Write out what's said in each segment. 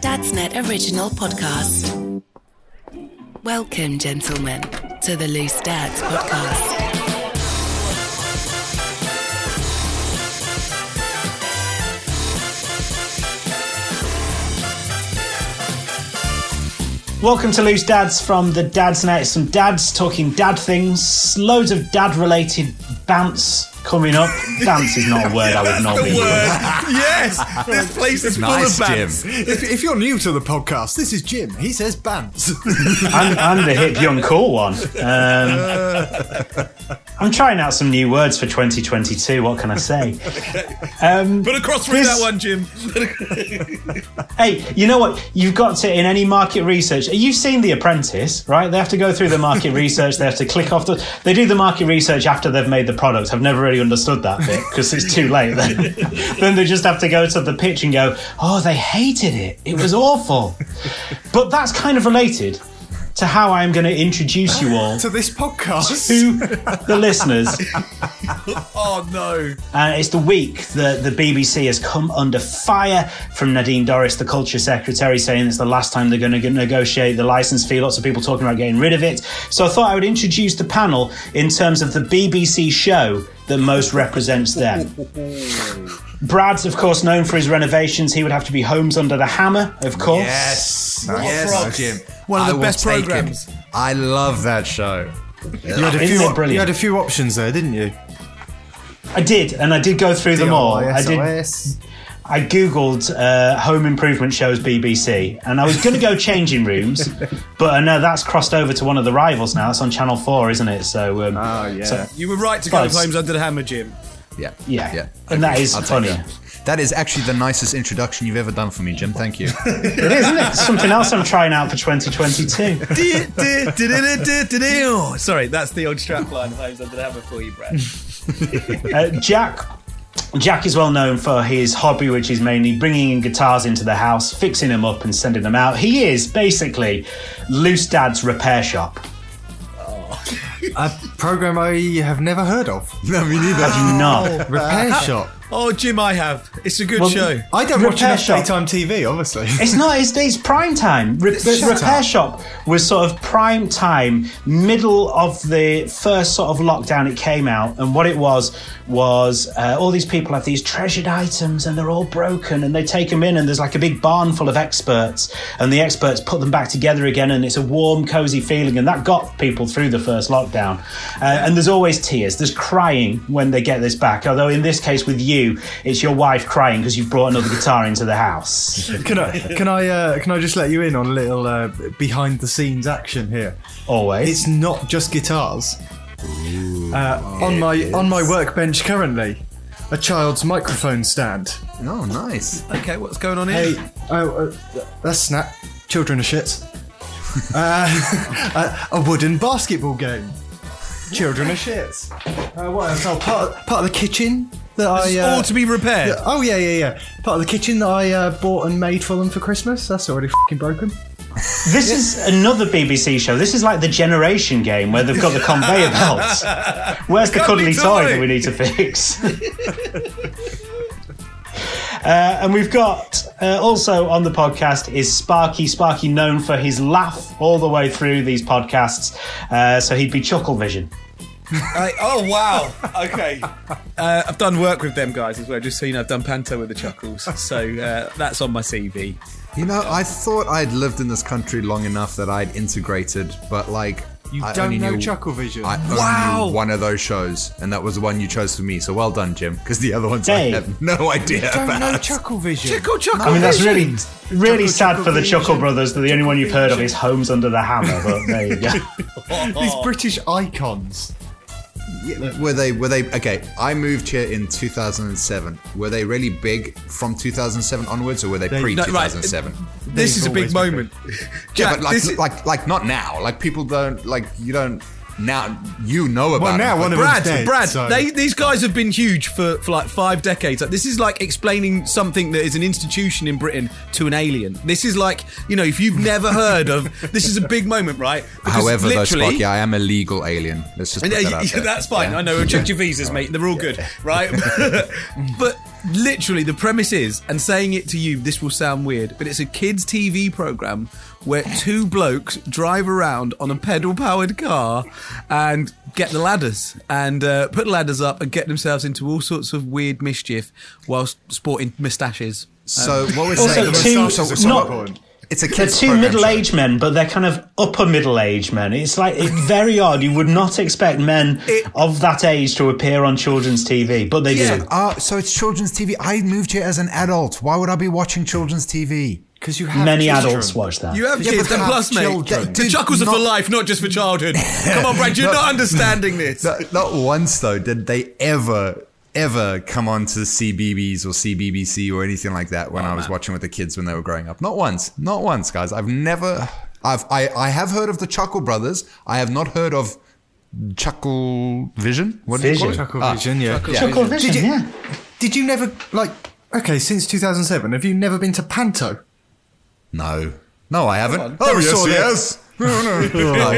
Dadsnet original podcast. Welcome, gentlemen, to the Loose Dads podcast. Welcome to Loose Dads from the Dad's Net. Some dads talking dad things, loads of dad related bounce coming up. Dance is not a word I would normally use. yes, this place is Nice, full of bands. If, if you're new to the podcast, this is Jim. He says bants. I'm, I'm the hip, young, cool one. Um, I'm trying out some new words for 2022. What can I say? Um, Put a cross through This- that one, Jim. Hey, you know what? You've got to, in any market research, you've seen The Apprentice, right? They have to go through the market research, they have to click off the. They do the market research after they've made the product. I've never understood that bit because it's too late then. then they just have to go to the pitch and go, oh, they hated it. It was awful. But that's kind of related to how I'm going to introduce you all to this podcast. to the listeners. Oh no. Uh, it's the week that the BBC has come under fire from Nadine Dorries, the culture secretary, saying it's the last time they're going to negotiate the license fee. Lots of people talking about getting rid of it. So I thought I would introduce the panel in terms of the BBC show that most represents them. Brad's, of course, known for his renovations. He would have to be Homes Under the Hammer, of course. Yes, What yes. Jim. One of the I best take it. programmes. I love that show. You had, a few, it brilliant? you had a few options there, didn't you? I did, and I did go through them all. I did. DIY, I googled uh, home improvement shows BBC, and I was going to go changing rooms, but I know that's crossed over to one of the rivals now. It's on Channel Four, isn't it? So, um, Oh, yeah. so- You were right to go Well, with Homes Under the Hammer, Jim. Yeah, yeah, yeah. and that is I'll take funny. that. That is actually the nicest introduction you've ever done for me, Jim. Thank you. It is, isn't it? Something else I'm trying out for 2022. Sorry, that's the old strapline of Homes Under the Hammer for you, Brad. Uh, Jack. Jack is well known for his hobby, which is mainly bringing in guitars into the house, fixing them up, and sending them out. He is basically Loose Dad's repair shop. A program I have never heard of. no, me neither. No, Repair Shop. Oh, Jim, I have. It's a good Well, show. I don't watch Repair enough Shop. daytime TV, obviously. It's not. It's, it's prime time. Re- the Shut repair up. shop was sort of prime time, middle of the first sort of lockdown. It came out, and what it was was uh, all these people have these treasured items, and they're all broken, and they take them in, and there's like a big barn full of experts, and the experts put them back together again, and it's a warm, cozy feeling, and that got people through the first lockdown. Uh, and there's always tears. There's crying when they get this back. Although in this case with you, it's your wife crying because you've brought another guitar into the house. Can I can I uh, can I just let you in on a little uh, behind the scenes action here? Always. It's not just guitars. Uh, on my on my workbench currently, a child's microphone stand. Oh, nice. Okay, what's going on here? Hey, oh, uh, that's snap. Children are shit. uh, a, a wooden basketball game. Children are shit. Uh, what else? Oh, part, part of the kitchen that I. Uh, all to be repaired. oh yeah, yeah, yeah. Part of the kitchen that I uh, bought and made for them for Christmas. That's already fucking broken. This is another BBC show. This is like the generation game where they've got the conveyor belts. Where's the Cuddly toy? that we need to fix? Uh, and we've got uh, also on the podcast is Sparky. Sparky known for his laugh all the way through these podcasts. Uh, so he'd be Chuckle Vision. I- oh wow! Okay, uh, I've done work with them guys as well. Just so you know, I've done panto with the Chuckles, so uh, that's on my CV. You know, I thought I'd lived in this country long enough that I'd integrated, but like. You I don't only know knew, Chuckle Vision. I only Wow. knew one of those shows, and that was the one you chose for me. So well done, Jim, because the other ones Hey. I have no idea don't about. know Chuckle Vision. Chuckle, chuckle. I mean, that's really, really Chuckle, sad Chuckle for the Vision. Chuckle Brothers that the only one you've heard of is Homes Under the Hammer. But there you go. These British icons. Were they? Were they? Okay, I moved here in 2007. Were they really big from 2007 onwards, or were they They- pre No, right. 2007? This is a big always been moment. Yeah, but like, this is- like, like not now. Like people don't like you don't now. You know about. Well, now it, but- one of Brad, them's dead, Brad, so- they, these guys have been huge for, for like five decades. Like, this is like explaining something that is an institution in Britain to an alien. This is like, you know, if you've never heard of, this is a big moment, right? Because However, though, literally- Sparky, I am a legal alien. Let's just put that uh, out yeah, there. that's fine. Yeah? I know. Check your visas, mate. They're all good, right? but literally the premise is, and saying it to you, this will sound weird, but it's a kids' TV program where two blokes drive around on a pedal-powered car and get the ladders and uh, put ladders up and get themselves into all sorts of weird mischief whilst sporting moustaches. So what we're Also, saying, two- so, so not- it's a They're two middle-aged men, but they're kind of upper middle-aged men. It's like it's very odd. You would not expect men of that age to appear on children's TV, but they Yeah. do. Uh, so it's children's TV. I moved here as an adult. Why would I be watching children's TV? Because you have Many children. adults watch that. You have Yeah, kids, but and have plus, mate, children. the Dude, chuckles are for life, not just for childhood. Come on, Brad, you're not understanding this. Not, not once though did they ever ever come on to CBeebies or CBBC or anything like that when I was watching with the kids when they were growing up. Not once. Not once, guys. I've never. I've I, I have heard of the Chuckle Brothers. I have not heard of Chuckle Vision. What do you call Vision. it? Chuckle Ah, Vision, yeah. Chuckle Vision, Did you- yeah. Did you never like? Okay, since 2007, have you never been to Panto? No, no, I haven't. Never Oh yes, saw that. yes. No, no, no.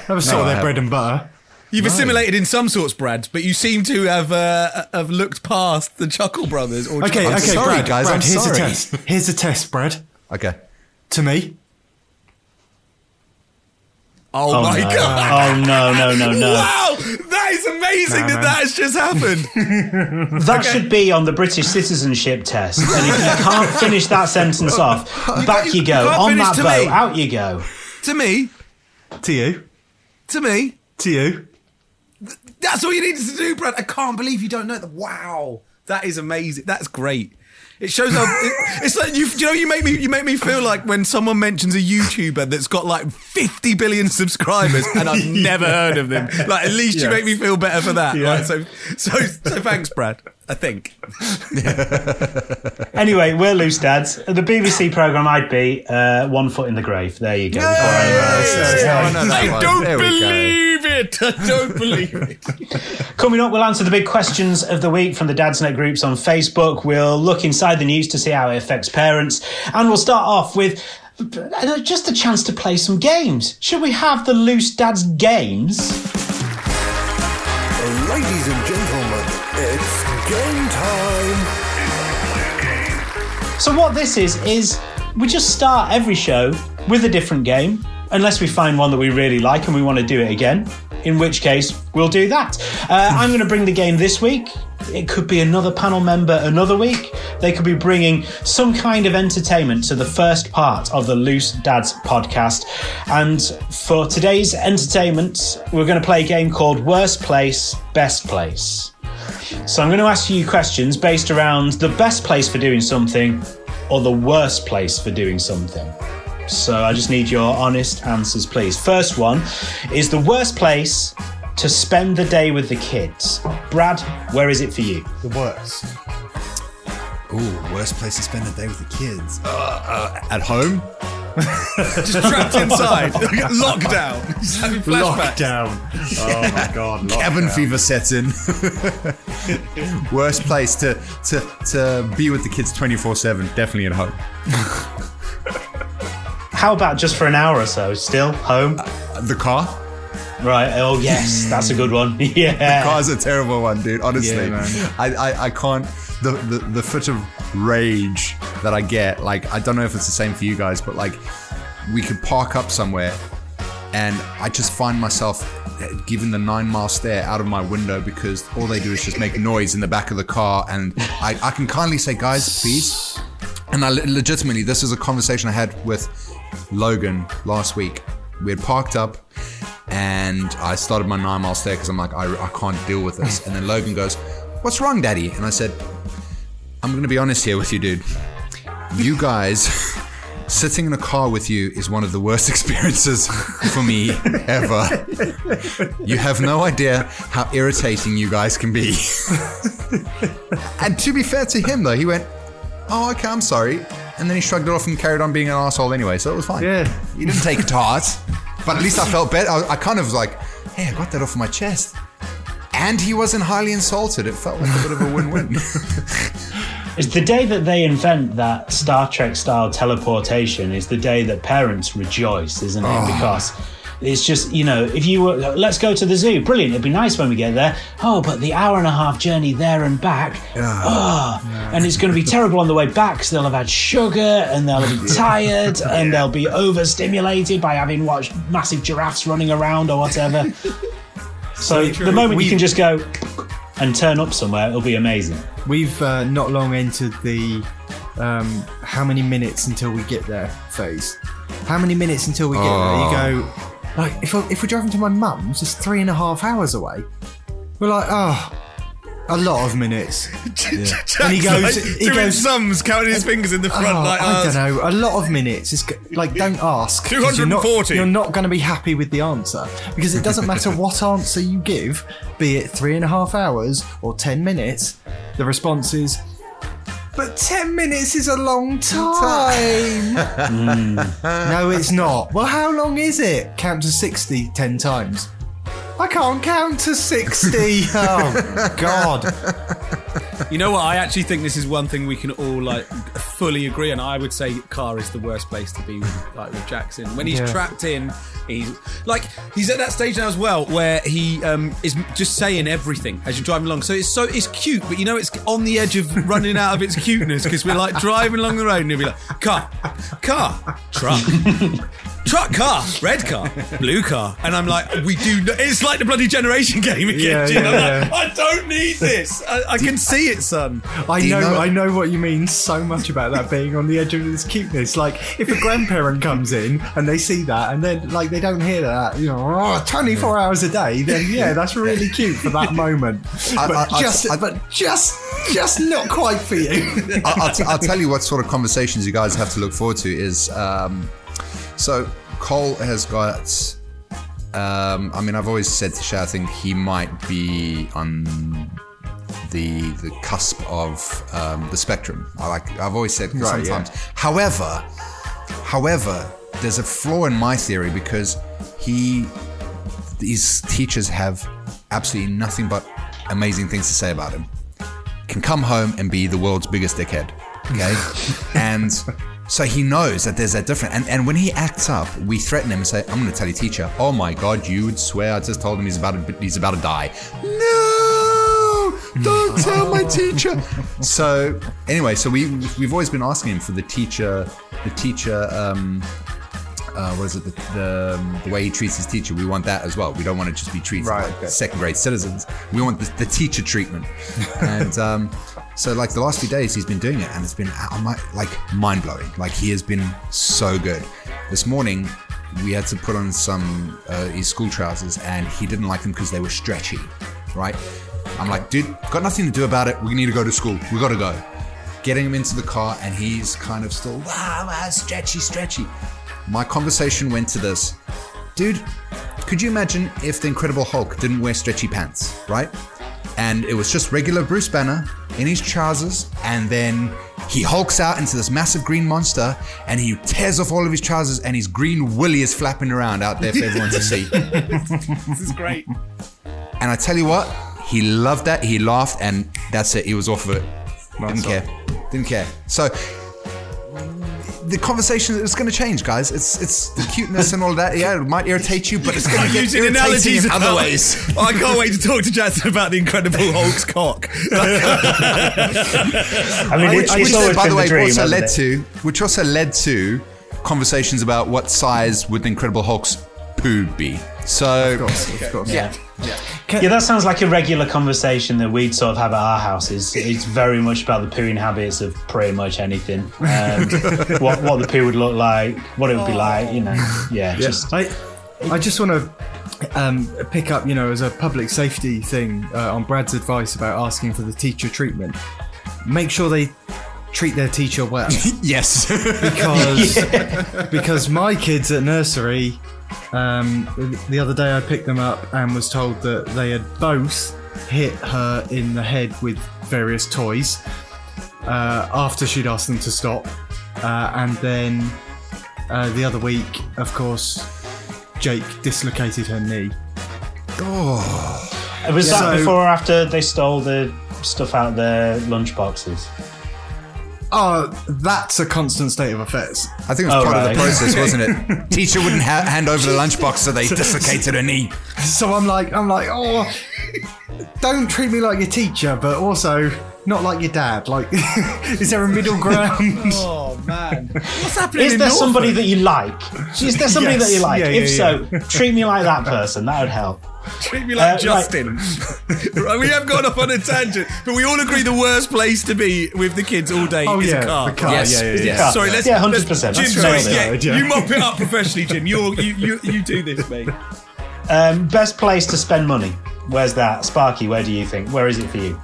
Never saw I their haven't. bread and butter. You've assimilated in some sorts, Brad, but you seem to have uh, have looked past the Chuckle Brothers. Or Okay, I'm okay, sorry, Brad. guys, Brad, I'm here's sorry. a test. Here's a test, Brad. Okay. To me, Oh, Oh, my no. god! Oh no, no, no, no. Wow, that is amazing Nah, that man. that has just happened. That should be on the British citizenship test. And if you can't finish that sentence off, back you go. can't On that boat, me. out you go. to me, to you, to me, to you. that's all you needed to do, Brad. I can't believe you don't know that. Wow, that is amazing. That's great. It shows up. it, it's like you. You know, you make me. You make me feel like when someone mentions a YouTuber that's got like 50 billion subscribers and I've never heard of them. Like at least you make me feel better for that. Yeah. Right, so, so, so thanks, Brad. I think. Anyway, we're loose dads. The BBC programme I'd be uh, one foot in the grave. There you go. Before I- I know I don't There believe it. I don't believe it. Coming up, we'll answer the big questions of the week from the Dadsnet groups on Facebook. We'll look inside the news to see how it affects parents. And we'll start off with uh, just a chance to play some games. Should we have the Loose Dads games? Ladies and gentlemen, it's game time. So, what this is, is we just start every show with a different game, unless we find one that we really like and we want to do it again, in which case we'll do that. Uh, I'm going to bring the game this week. It could be another panel member another week. They could be bringing some kind of entertainment to the first part of the Loose Dads podcast. And for today's entertainment, we're going to play a game called Worst Place, Best Place. So I'm going to ask you questions based around the best place for doing something or the worst place for doing something. So I just need your honest answers, please. First one is the worst place to spend the day with the kids. Brad, where is it for you? The worst. Ooh, worst place to spend the day with the kids. Uh, uh, at home? Just trapped inside. Lockdown. Just having flashbacks. Lockdown. Oh my god. Cabin fever sets in. worst place to, to, to be with the kids 24 7. Definitely at home. How about just for an hour or so? Still home? Uh, the car? Right. Oh, yes, that's a good one. yeah. The car's a terrible one, dude. Honestly, Yeah, man. I, I, I can't. The, the the fit of rage that I get, like, I don't know if it's the same for you guys, but like, we could park up somewhere, and I just find myself eh, giving the nine mile stare out of my window because all they do is just make noise in the back of the car, and I, I can kindly say, guys, please. And I legitimately, this is a conversation I had with Logan last week. We had parked up, and I started my nine mile stare because I'm like, I, I can't deal with this. And then Logan goes, What's wrong, Daddy? And I said, I'm going to be honest here with you, dude. You guys, sitting in a car with you is one of the worst experiences for me ever. You have no idea how irritating you guys can be. and to be fair to him, though, he went, Oh, okay, I'm sorry. And then he shrugged it off and carried on being an asshole anyway, so it was fine. Yeah. He didn't take it to heart. But at least I felt better. I, I kind of was like, hey, I got that off my chest. And he wasn't highly insulted. It felt like a bit of a win win. It's the day that they invent that Star Trek style teleportation is the day that parents rejoice, isn't it? Ah. Because it's just, you know, if you were, let's go to the zoo, brilliant, it'd be nice when we get there. Oh, but the hour and a half journey there and back, oh, and it's going to be terrible on the way back because they'll have had sugar and they'll be tired and they'll be overstimulated by having watched massive giraffes running around or whatever. So the moment you can just go and turn up somewhere, it'll be amazing. We've uh, not long entered the um, how many minutes until we get there phase. How many minutes until we get there? You go, like, if, I, if we're driving to my mum's, it's three and a half hours away. We're like, oh, a lot of minutes. And he goes, he doing goes, sums, counting his uh, fingers in the front Oh, like I don't know. A lot of minutes. It's like don't ask. 240. you're not going to be happy with the answer because it doesn't matter what answer you give, be it three and a half hours or ten minutes. The response is, "But ten minutes is a long time." no, it's not. Well, how long is it? Count to 60 10 times. I can't count to 60. oh, God. You know what? I actually think this is one thing we can all like fully agree on. I would say car is the worst place to be with, like with Jackson. When he's Yeah. trapped in, he's like he's at that stage now as well where he um, is just saying everything as you're driving along. So it's so it's cute, but you know it's on the edge of running out of its cuteness because we're like driving along the road and he'll be like car, car, truck. Truck car, red car, blue car, and I'm like, we do. No, it's like the bloody generation game again. Yeah, yeah, like, I don't need this. I, I can see it, son. I you know, know- I know what you mean so much about that being on the edge of this cuteness. Like, if a grandparent comes in and they see that and then, like, they don't hear that, you know, oh, 24 hours a day, then yeah, that's really cute for that moment. I- But I- just, but just, just not quite for you. I- I'll, t- I'll tell you what sort of conversations you guys have to look forward to is um, so Cole has got. Um, I mean, I've always said to Shay, I think he might be on the the cusp of um, the spectrum. I like. I've always said Right, sometimes. However, however, there's a flaw in my theory because he these teachers have absolutely nothing but amazing things to say about him can come home and be the world's biggest dickhead. Okay. and so he knows that there's a difference. and, and when he acts up, we threaten him and say, I'm gonna tell your teacher, oh my god, you would swear I just told him he's about to he's about to die. No! Don't tell my teacher. So anyway, so we we've always been asking him for the teacher the teacher um uh, what is it? The, the, um, the way he treats his teacher. We want that as well. We don't want to just be treated Right, like okay. second grade citizens. We want the, the teacher treatment. and um, so, like the last few days, he's been doing it, and it's been uh, like mind blowing. Like he has been so good. This morning, we had to put on some uh, his school trousers, and he didn't like them because they were stretchy. Right? I'm like, dude, got nothing to do about it. We need to go to school. We got to go. Getting him into the car, and he's kind of still, wow, wow, stretchy, stretchy. My conversation went to this, dude. Could you imagine if the Incredible Hulk didn't wear stretchy pants, right? And it was just regular Bruce Banner in his trousers, and then he hulks out into this massive green monster, and he tears off all of his trousers, and his green willy is flapping around out there for everyone to see. This is great. And I tell you what, he loved that. He laughed, and that's it. He was off of it. Didn't care. Didn't care. So the conversation is going to change, guys. It's it's the cuteness and all that. Yeah, it might irritate you, but it's going to get Using irritating analogies in other about- ways. I can't wait to talk to Jackson about the Incredible Hulk's cock. I mean, it's, Which, it's by the way, dream, also led it? to which also led to conversations about what size would the Incredible Hulk's poo be. So Yeah. Yeah, that sounds like a regular conversation that we'd sort of have at our houses. It's very much about the pooing habits of pretty much anything. Um, what what the poo would look like, what it would be like, you know. Yeah, just I, I just want to um, pick up, you know, as a public safety thing uh, on Brad's advice about asking for the teacher treatment. Make sure they treat their teacher well yes, because because my kids at nursery, um, the other day I picked them up and was told that they had both hit her in the head with various toys uh, after she'd asked them to stop, uh, and then uh, the other week, of course, Jake dislocated her knee. was that So- before or after they stole the stuff out of their lunch boxes? Oh, that's a constant state of affairs. I think it was Oh, part of right. the process, wasn't it? Teacher wouldn't ha- hand over the lunchbox, so they dislocated her knee. So I'm like, I'm like, oh, don't treat me like your teacher, but also not like your dad. Like, is there a middle ground? Oh man, what's happening? Is in there Norfolk? somebody that you like? Is there somebody Yes. that you like? Yeah, if yeah, so, treat me like that person. That would help. Treat me like Uh, Justin? right, we have gone off on a tangent, but we all agree the worst place to be with the kids all day Oh is yeah, a car. the car. Yes. Yeah, yeah, yeah. car. Sorry, let's Yeah, 100%. let's- Jim, That's sorry, fair yeah. Yeah. you mop it up professionally, Jim. You're, you you you do this, mate. Um, best place to spend money. Where's that? Sparky, where do you think? Where is it for you?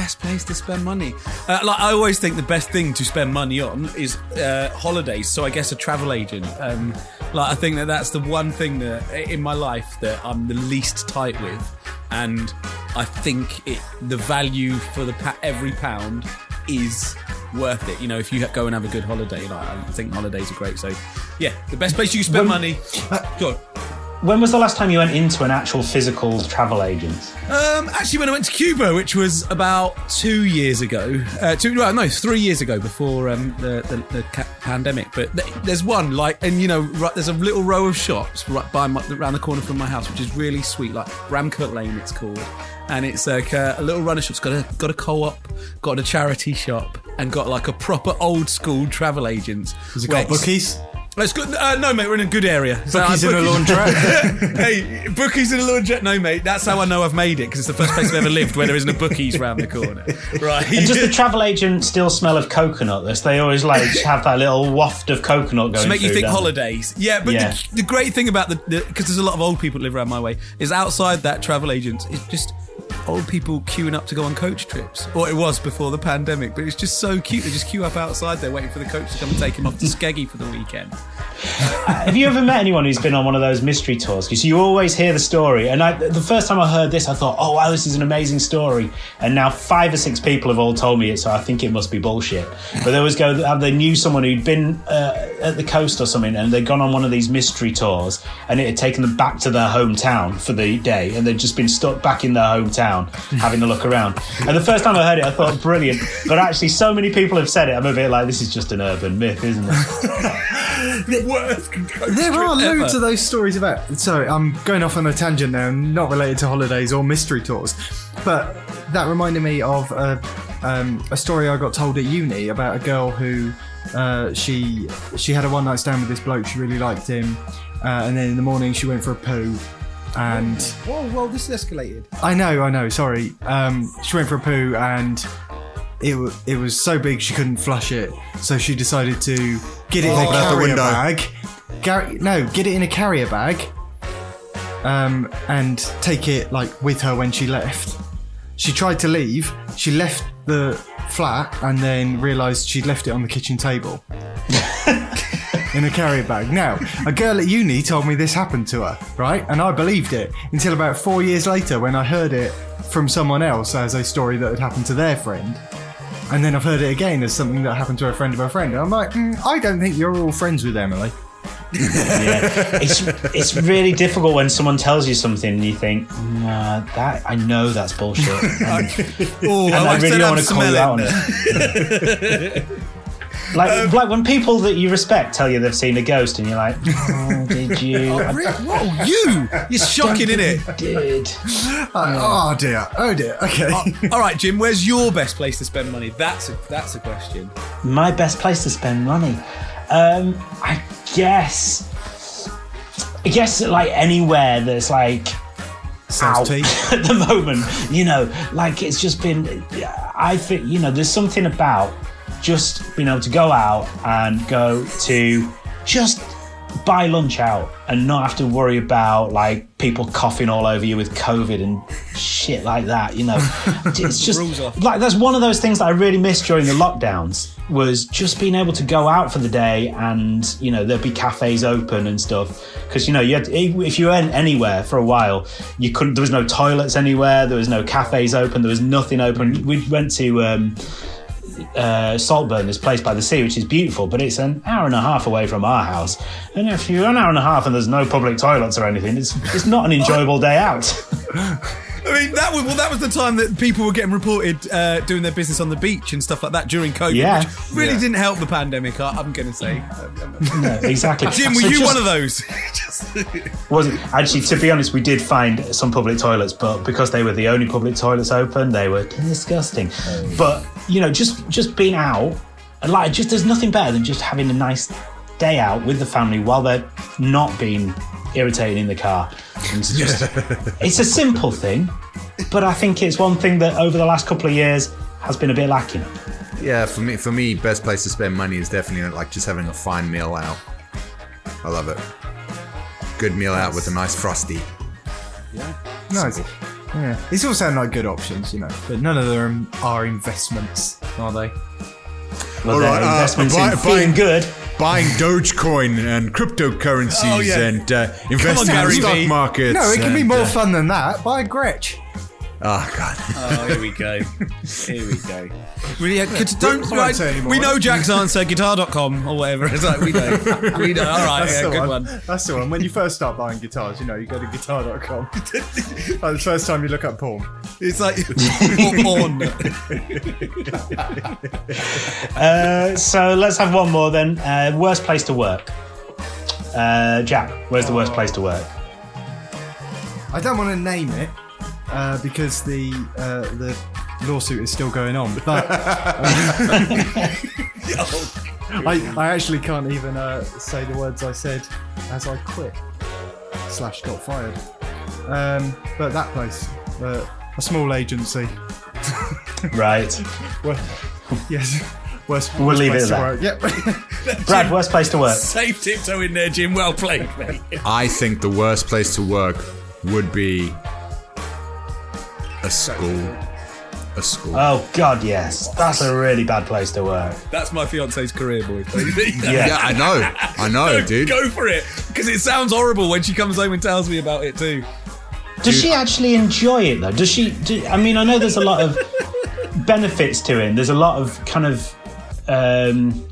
Best place to spend money. Uh, like I always think the best thing to spend money on is uh, holidays. So I guess a travel agent. Um, like I think that that's the one thing that in my life that I'm the least tight with, and I think it the value for the pa- every pound is worth it. You know, if you go and have a good holiday, like I think holidays are great. So yeah, the best place you can spend money. Go on. When was the last time you went into an actual physical travel agent? Um, actually, when I went to Cuba, which was about two years ago, uh, two well, no, three years ago before um, the the, the ca- pandemic. But th- there's one like, and you know, right, there's a little row of shops right by my, around the corner from my house, which is really sweet, like Ramcut Lane, it's called, and it's like a, a little runner shop. It's got a got a co-op, got a charity shop, and got like a proper old school travel agent. Has it got bookies? Let's go. Uh, no, mate, we're in a good area. So, Bookies uh, in a laundrette. hey, bookies in a laundrette. No, mate, that's how I know I've made it because it's the first place I've ever lived where there isn't a bookies round the corner. Right. And does the travel agent still smell of coconut? This they always like have that little waft of coconut going to make you think don't they? holidays. Yeah, but Yeah. The, the great thing about the because there's a lot of old people that live around my way is outside that travel agent is just old people queuing up to go on coach trips. Or it was before the pandemic, but it's just so cute. They just queue up outside there waiting for the coach to come and take them off to Skeggy for the weekend. Have you ever met anyone who's been on one of those mystery tours? Because you always hear the story. And I, the first time I heard this, I thought, oh, wow, this is an amazing story. And now five or six people have all told me it, so I think it must be bullshit. But they always go, uh, they knew someone who'd been uh, at the coast or something, and they'd gone on one of these mystery tours, and it had taken them back to their hometown for the day, and they'd just been stuck back in their hometown having a look around. And the first time I heard it, I thought, brilliant. But actually, so many people have said it, I'm a bit like, this is just an urban myth, isn't it? Worst There trip are loads ever. of those stories about. Sorry, I'm going off on a tangent now, not related to holidays or mystery tours, but that reminded me of a, um, a story I got told at uni about a girl who uh, she she had a one night stand with this bloke. She really liked him, uh, and then in the morning she went for a poo, and Whoa, whoa, this is escalated. I know, I know. Sorry. Um, she went for a poo and it wa- it was so big she couldn't flush it, so she decided to get it in a Pop it out the carrier window. bag. Gar- no, get it in a carrier bag. Um, and take it like with her when she left. She tried to leave. She left the flat and then realised she'd left it on the kitchen table. In a carrier bag. Now, a girl at uni told me this happened to her, right? And I believed it until about four years later when I heard it from someone else as a story that had happened to their friend. And then I've heard it again as something that happened to a friend of a friend. And I'm like, mm, I don't think you're all friends with Emily. yeah, it's it's really difficult when someone tells you something and you think, nah, that I know that's bullshit, and, Oh, and I really don't want to call you out on it. like, like when people that you respect tell you they've seen a ghost, and you're like, oh, did you? I Whoa, you! You're shocking, isn't it? think you Did Oh dear. Oh dear. Okay. All right, Jim. Where's your best place to spend money? That's a that's a question. my best place to spend money? Um, I guess. I guess like anywhere that's like Sells out at the moment. You know, like it's just been. I think you know, there's something about just being able to go out and go to just buy lunch out and not have to worry about like people coughing all over you with COVID and shit like that. You know, it's just like that's one of those things that I really missed during the lockdowns was just being able to go out for the day and you know there'd be cafes open and stuff. Because you know you had if you went anywhere for a while you couldn't there was no toilets anywhere there was no cafes open there was nothing open. We went to um uh, Saltburn, this place by the sea, which is beautiful, but it's an hour and a half away from our house. And if you're an hour and a half and there's no public toilets or anything, it's it's not an enjoyable day out. I mean, that was well. That was the time that people were getting reported uh, doing their business on the beach and stuff like that during COVID. Yeah. which really didn't help the pandemic. I, I'm going to say. No, exactly. Jim, were So you just- one of those? wasn't actually to be honest we did find some public toilets but because they were the only public toilets open they were disgusting but you know just just being out and like just there's nothing better than just having a nice day out with the family while they're not being irritating in the car and it's just it's a simple thing but i think it's one thing that over the last couple of years has been a bit lacking Yeah, for me, for me, best place to spend money is definitely like just having a fine meal out. I love it. Good meal out with a nice frosty. Nice. Yeah. These all sound like good options, you know, but none of them are investments, are they? well All they're uh, buy- in feeling buying- good Buying Dogecoin and cryptocurrencies Oh, yeah. and uh, investing in Gary the stock V. markets. No, it can be more uh, fun than that. Buy a Gretsch. Oh god. Oh, here we go. Here we go. Really, yeah, could- don't, won't right, anymore. we know Jack's answer, guitar.com or whatever. It's like, we know. We know. All right, yeah, the good one. one. That's the one. When you first start buying guitars, you know, you go to guitar.com. like the first time you look up porn. It's like, porn. Uh, so let's have one more then. Uh, worst place to work. Uh, Jack, where's the worst place to work? I don't want to name it uh, because the uh, the lawsuit is still going on, but I, I actually can't even uh, say the words I said as I quit slash got fired. Um, but that place, uh, a small agency. Right. Well, yes. Worst, We'll worst leave it place at to that. work. Yep. Brad, worst place to work. Safe tiptoe in there, Jim. Well played, mate. I think the worst place to work would be a school. A school. Oh God, yes, that's a really bad place to work. That's my fiance's career, boy. Yeah. yeah, I know. I know, Go, dude. go for it. Because it sounds horrible when she comes home and tells me about it, too. Does she actually enjoy it though? Does she? Do, I mean, I know there's a lot of benefits to it. and There's a lot of kind of. Um,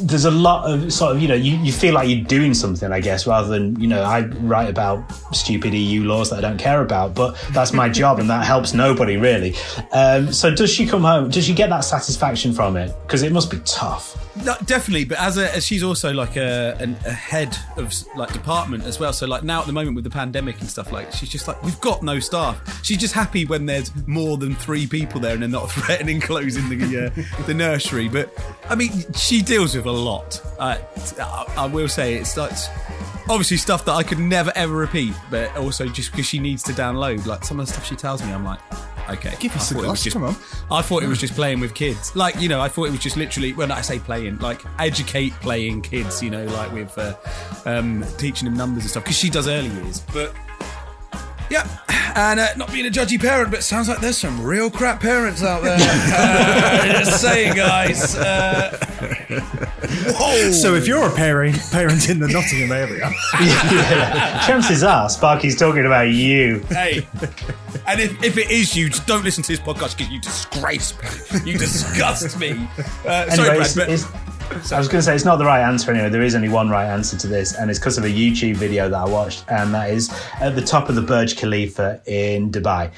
there's a lot of sort of you know you, you feel like you're doing something I guess rather than you know I write about stupid EU laws that I don't care about but that's my job and that helps nobody really um, so does she come home does she get that satisfaction from it because it must be tough No, definitely, but as a as she's also like a an, a head of like department as well. So like now at the moment with the pandemic and stuff, like she's just like we've got no staff. She's just happy when there's more than three people there and they're not threatening closing the uh, the nursery. But I mean, she deals with a lot. Uh, I, I will say it's like obviously stuff that I could never ever repeat, but also just because she needs to download. Like some of the stuff she tells me, I'm like. Okay, Give us I a thought it was glass, just- come on. I thought it was just playing with kids. Like, you know, I thought it was just literally, when I say playing, like educate playing kids, you know, like with uh, um, teaching them numbers and stuff, because she does early years. But, yeah, and uh, not being a judgy parent, but it sounds like there's some real crap parents out there. uh, just saying, guys. Uh, whoa. So if you're a parent, parent in the Nottingham area, chances are Sparky's talking about you Hey, and if, if it is you, just don't listen to this podcast because you disgrace me. You disgust me. Uh, sorry, Anyway, Brad, it's- but it's- I was going to say it's not the right answer anyway. There is only one right answer to this, and it's because of a YouTube video that I watched, and that is at the top of the Burj Khalifa in Dubai.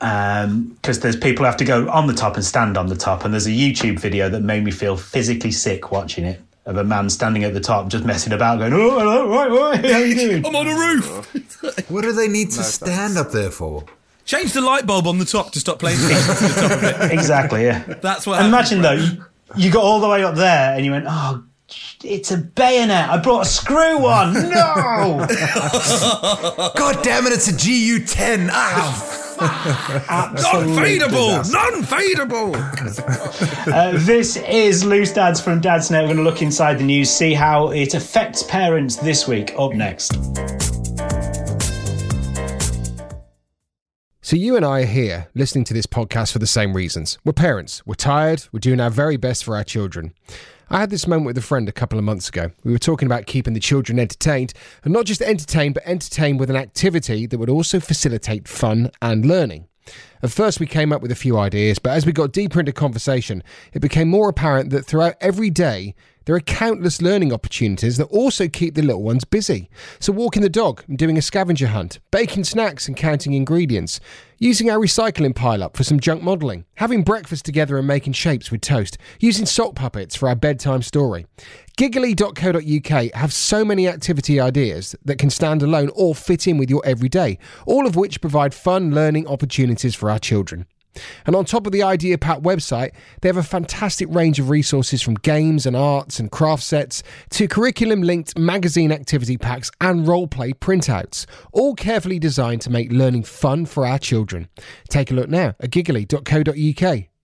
Um, because there's people who have to go on the top and stand on the top, and there's a YouTube video that made me feel physically sick watching it of a man standing at the top just messing about, going, "Oh, hello, right, right, how you doing?" I'm on a roof. What do they need to stand up there for? Change the light bulb on the top to stop playing music to the top of it. exactly, yeah. That's what. Imagine happens, though, you, you got all the way up there and you went, oh, it's a bayonet. I brought a screw one. No! God damn it! It's a GU10. Ow! Absolute Non-fadeable, disaster. non-fadeable. Uh, this is Loose Dads from Dad's Dadsnet. We're going to look inside the news, see how it affects parents this week. Up next. So, you and I are here listening to this podcast for the same reasons. We're parents, we're tired, we're doing our very best for our children. I had this moment with a friend a couple of months ago. We were talking about keeping the children entertained, and not just entertained, but entertained with an activity that would also facilitate fun and learning. At first, we came up with a few ideas, but as we got deeper into conversation, it became more apparent that throughout every day, there are countless learning opportunities that also keep the little ones busy. So, walking the dog and doing a scavenger hunt, baking snacks and counting ingredients, using our recycling pile up for some junk modelling, having breakfast together and making shapes with toast, using sock puppets for our bedtime story. Giggly.co.uk have so many activity ideas that can stand alone or fit in with your everyday, all of which provide fun learning opportunities for our children. And on top of the Idea Pack website, they have a fantastic range of resources from games and arts and craft sets to curriculum linked magazine activity packs and roleplay printouts, all carefully designed to make learning fun for our children. Take a look now at giggly.co.uk.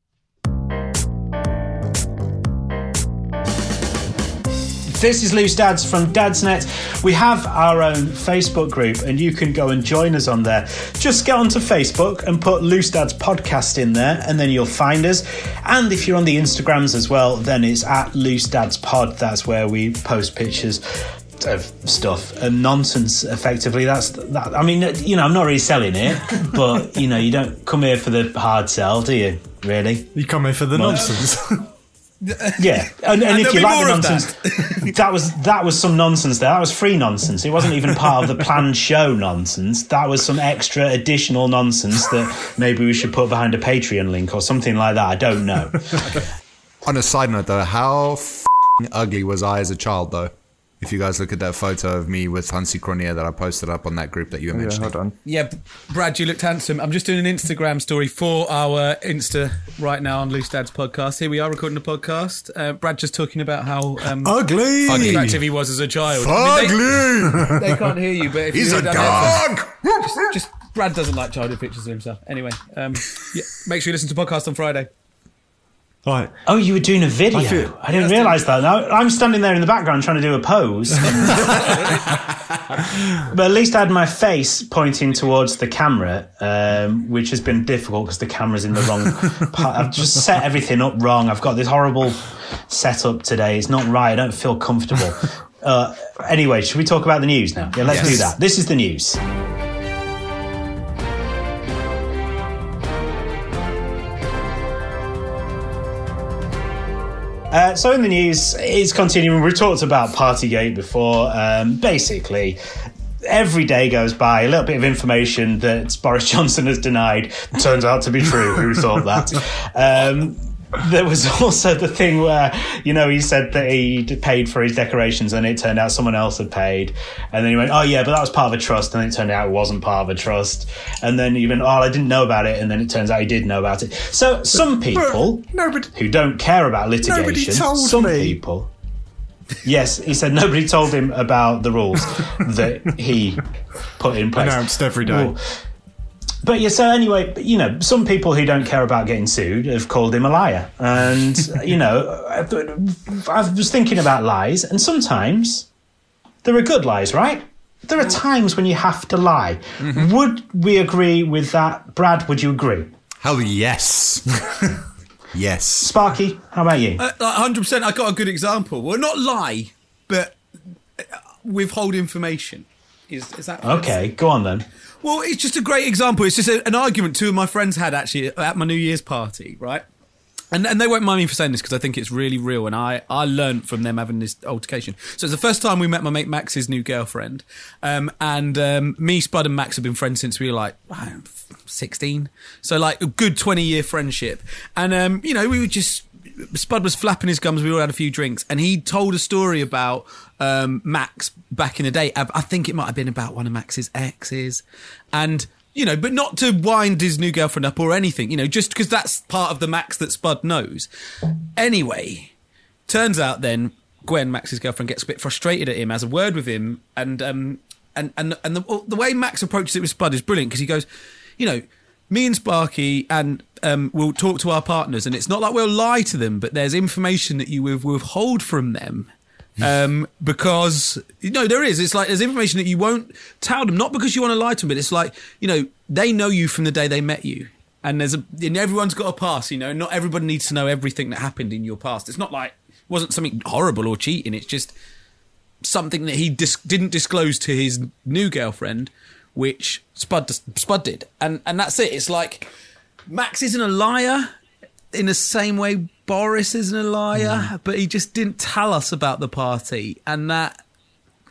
This is Loose Dads from Dadsnet. We have our own Facebook group, and you can go and join us on there. Just get onto Facebook and put Loose Dads Podcast in there, and then you'll find us. And if you're on the Instagrams as well, then it's at Loose Dads Pod. That's where we post pictures of stuff and nonsense. Effectively, that's that. I mean, uh, you know, I'm not really selling it, but you know, you don't come here for the hard sell, do you? Really? You come here for the nonsense. Yeah, and, and, And if you like the nonsense, that. was that was some nonsense there. That was free nonsense. It wasn't even part of the planned show nonsense. That was some extra additional nonsense that maybe we should put behind a Patreon link or something like that. I don't know. On a side note, though, how f- ugly was I as a child, though? If you guys look at that photo of me with Hansie Cronje that I posted up on that group that you were yeah, mentioning. hold on. Yeah, Brad, you looked handsome. I'm just doing an Instagram story for our Insta right now on Loose Dad's podcast. Here we are recording a podcast. Uh, Brad just talking about how um, Ugly. attractive he was as a child. I mean, Ugly! they, they can't hear you, but if He's you a hear down there, dog! just, just Brad doesn't like childhood pictures of himself. Anyway, um, yeah, make sure you listen to podcast on Friday. Right. Oh, you were doing a video. I, feel- didn't realise that. Now I'm standing there in the background trying to do a pose. but at least I had my face pointing towards the camera, um, which has been difficult because the camera's in the wrong part. I've just set everything up wrong. I've got this horrible setup today. It's not right. I don't feel comfortable. Uh, anyway, should we talk about the news now? Yeah, let's Yes. do that. This is the news. Uh, so in the news, it's continuing. We've talked about Partygate before. Um, basically, every day goes by, a little bit of information that Boris Johnson has denied turns out to be true. Who thought that? Um, there was also the thing where, you know, he said that he paid for his decorations and it turned out someone else had paid. And then he went, oh, yeah, but that was part of a trust. And it turned out it wasn't part of a trust. And then he went, oh, I didn't know about it. And then it turns out he did know about it. So some people nobody- who don't care about litigation, nobody told some me. people. Yes, he said nobody told him about the rules that he put in place. Announced every day. Well, But yeah, so anyway, you know, some people who don't care about getting sued have called him a liar. And, you know, I I was thinking about lies, and sometimes there are good lies, right? There are times when you have to lie. Would we agree with that? Brad, would you agree? Hell yes. yes. Sparky, how about you? Uh, 100%. I got a good example. Well, not lie, but uh, withhold information. Is, is that Okay, go on then. Well, it's just a great example. It's just a, an argument two of my friends had actually at my New Year's party, right? And, and they won't mind me for saying this because I think it's really real, and I, I learned from them having this altercation. So it's the first time we met my mate Max's new girlfriend, um, and um, me, Spud, and Max have been friends since we were like I sixteen. So like a good twenty year friendship, and um, you know we were just Spud was flapping his gums. We all had a few drinks, and he told a story about um, Max back in the day. I, think it might have been about one of Max's exes, and you know, but not to wind his new girlfriend up or anything. You know, just because that's part of the Max that Spud knows. Anyway, turns out then Gwen, Max's girlfriend, gets a bit frustrated at him, has a word with him, and um, and and and the, the way Max approaches it with Spud is brilliant because he goes, you know, me and Sparky and um, we'll talk to our partners, and it's not like we'll lie to them, but there's information that you will withhold from them. Um, because you know there is. It's like there's information that you won't tell them, not because you want to lie to them, but it's like you know they know you from the day they met you, and there's a and everyone's got a past. You know, not everybody needs to know everything that happened in your past. It's not like it wasn't something horrible or cheating. It's just something that he dis- didn't disclose to his new girlfriend, which Spud Spud did, and and that's it. It's like Max isn't a liar in the same way Boris isn't a liar, but he just didn't tell us about the party, and that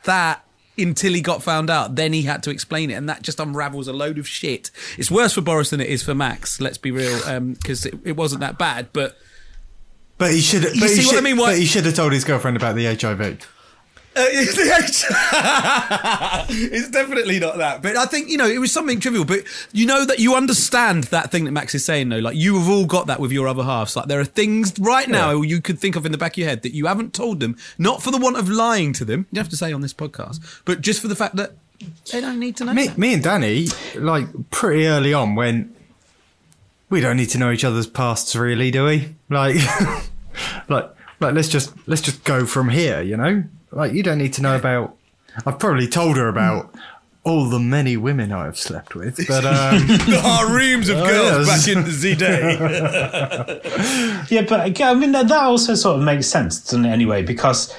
that until he got found out, then he had to explain it, and that just unravels a load of shit. It's worse for Boris than it is for Max. Let's be real, um, because it, it wasn't that bad, but. But he should. But You he see what should, I mean? Why- But he should have told his girlfriend about the HIV. Uh, it's definitely not that, but I think you know it was something trivial. But you know that you understand that thing that Max is saying, though. Like you have all got that with your other halves. Like there are things right now you could think of in the back of your head that you haven't told them, not for the want of lying to them. You have to say on this podcast, but just for the fact that they don't need to know. Me, me and Danny, like pretty early on, went. We don't need to know each other's pasts, really, do we? Like, like, like, let's just let's just go from here. You know, like you don't need to know about. I've probably told her about all the many women I have slept with, but um, Our reams of girls back yes. in the Z day. Yeah, but I mean that that also sort of makes sense, doesn't it? Anyway, because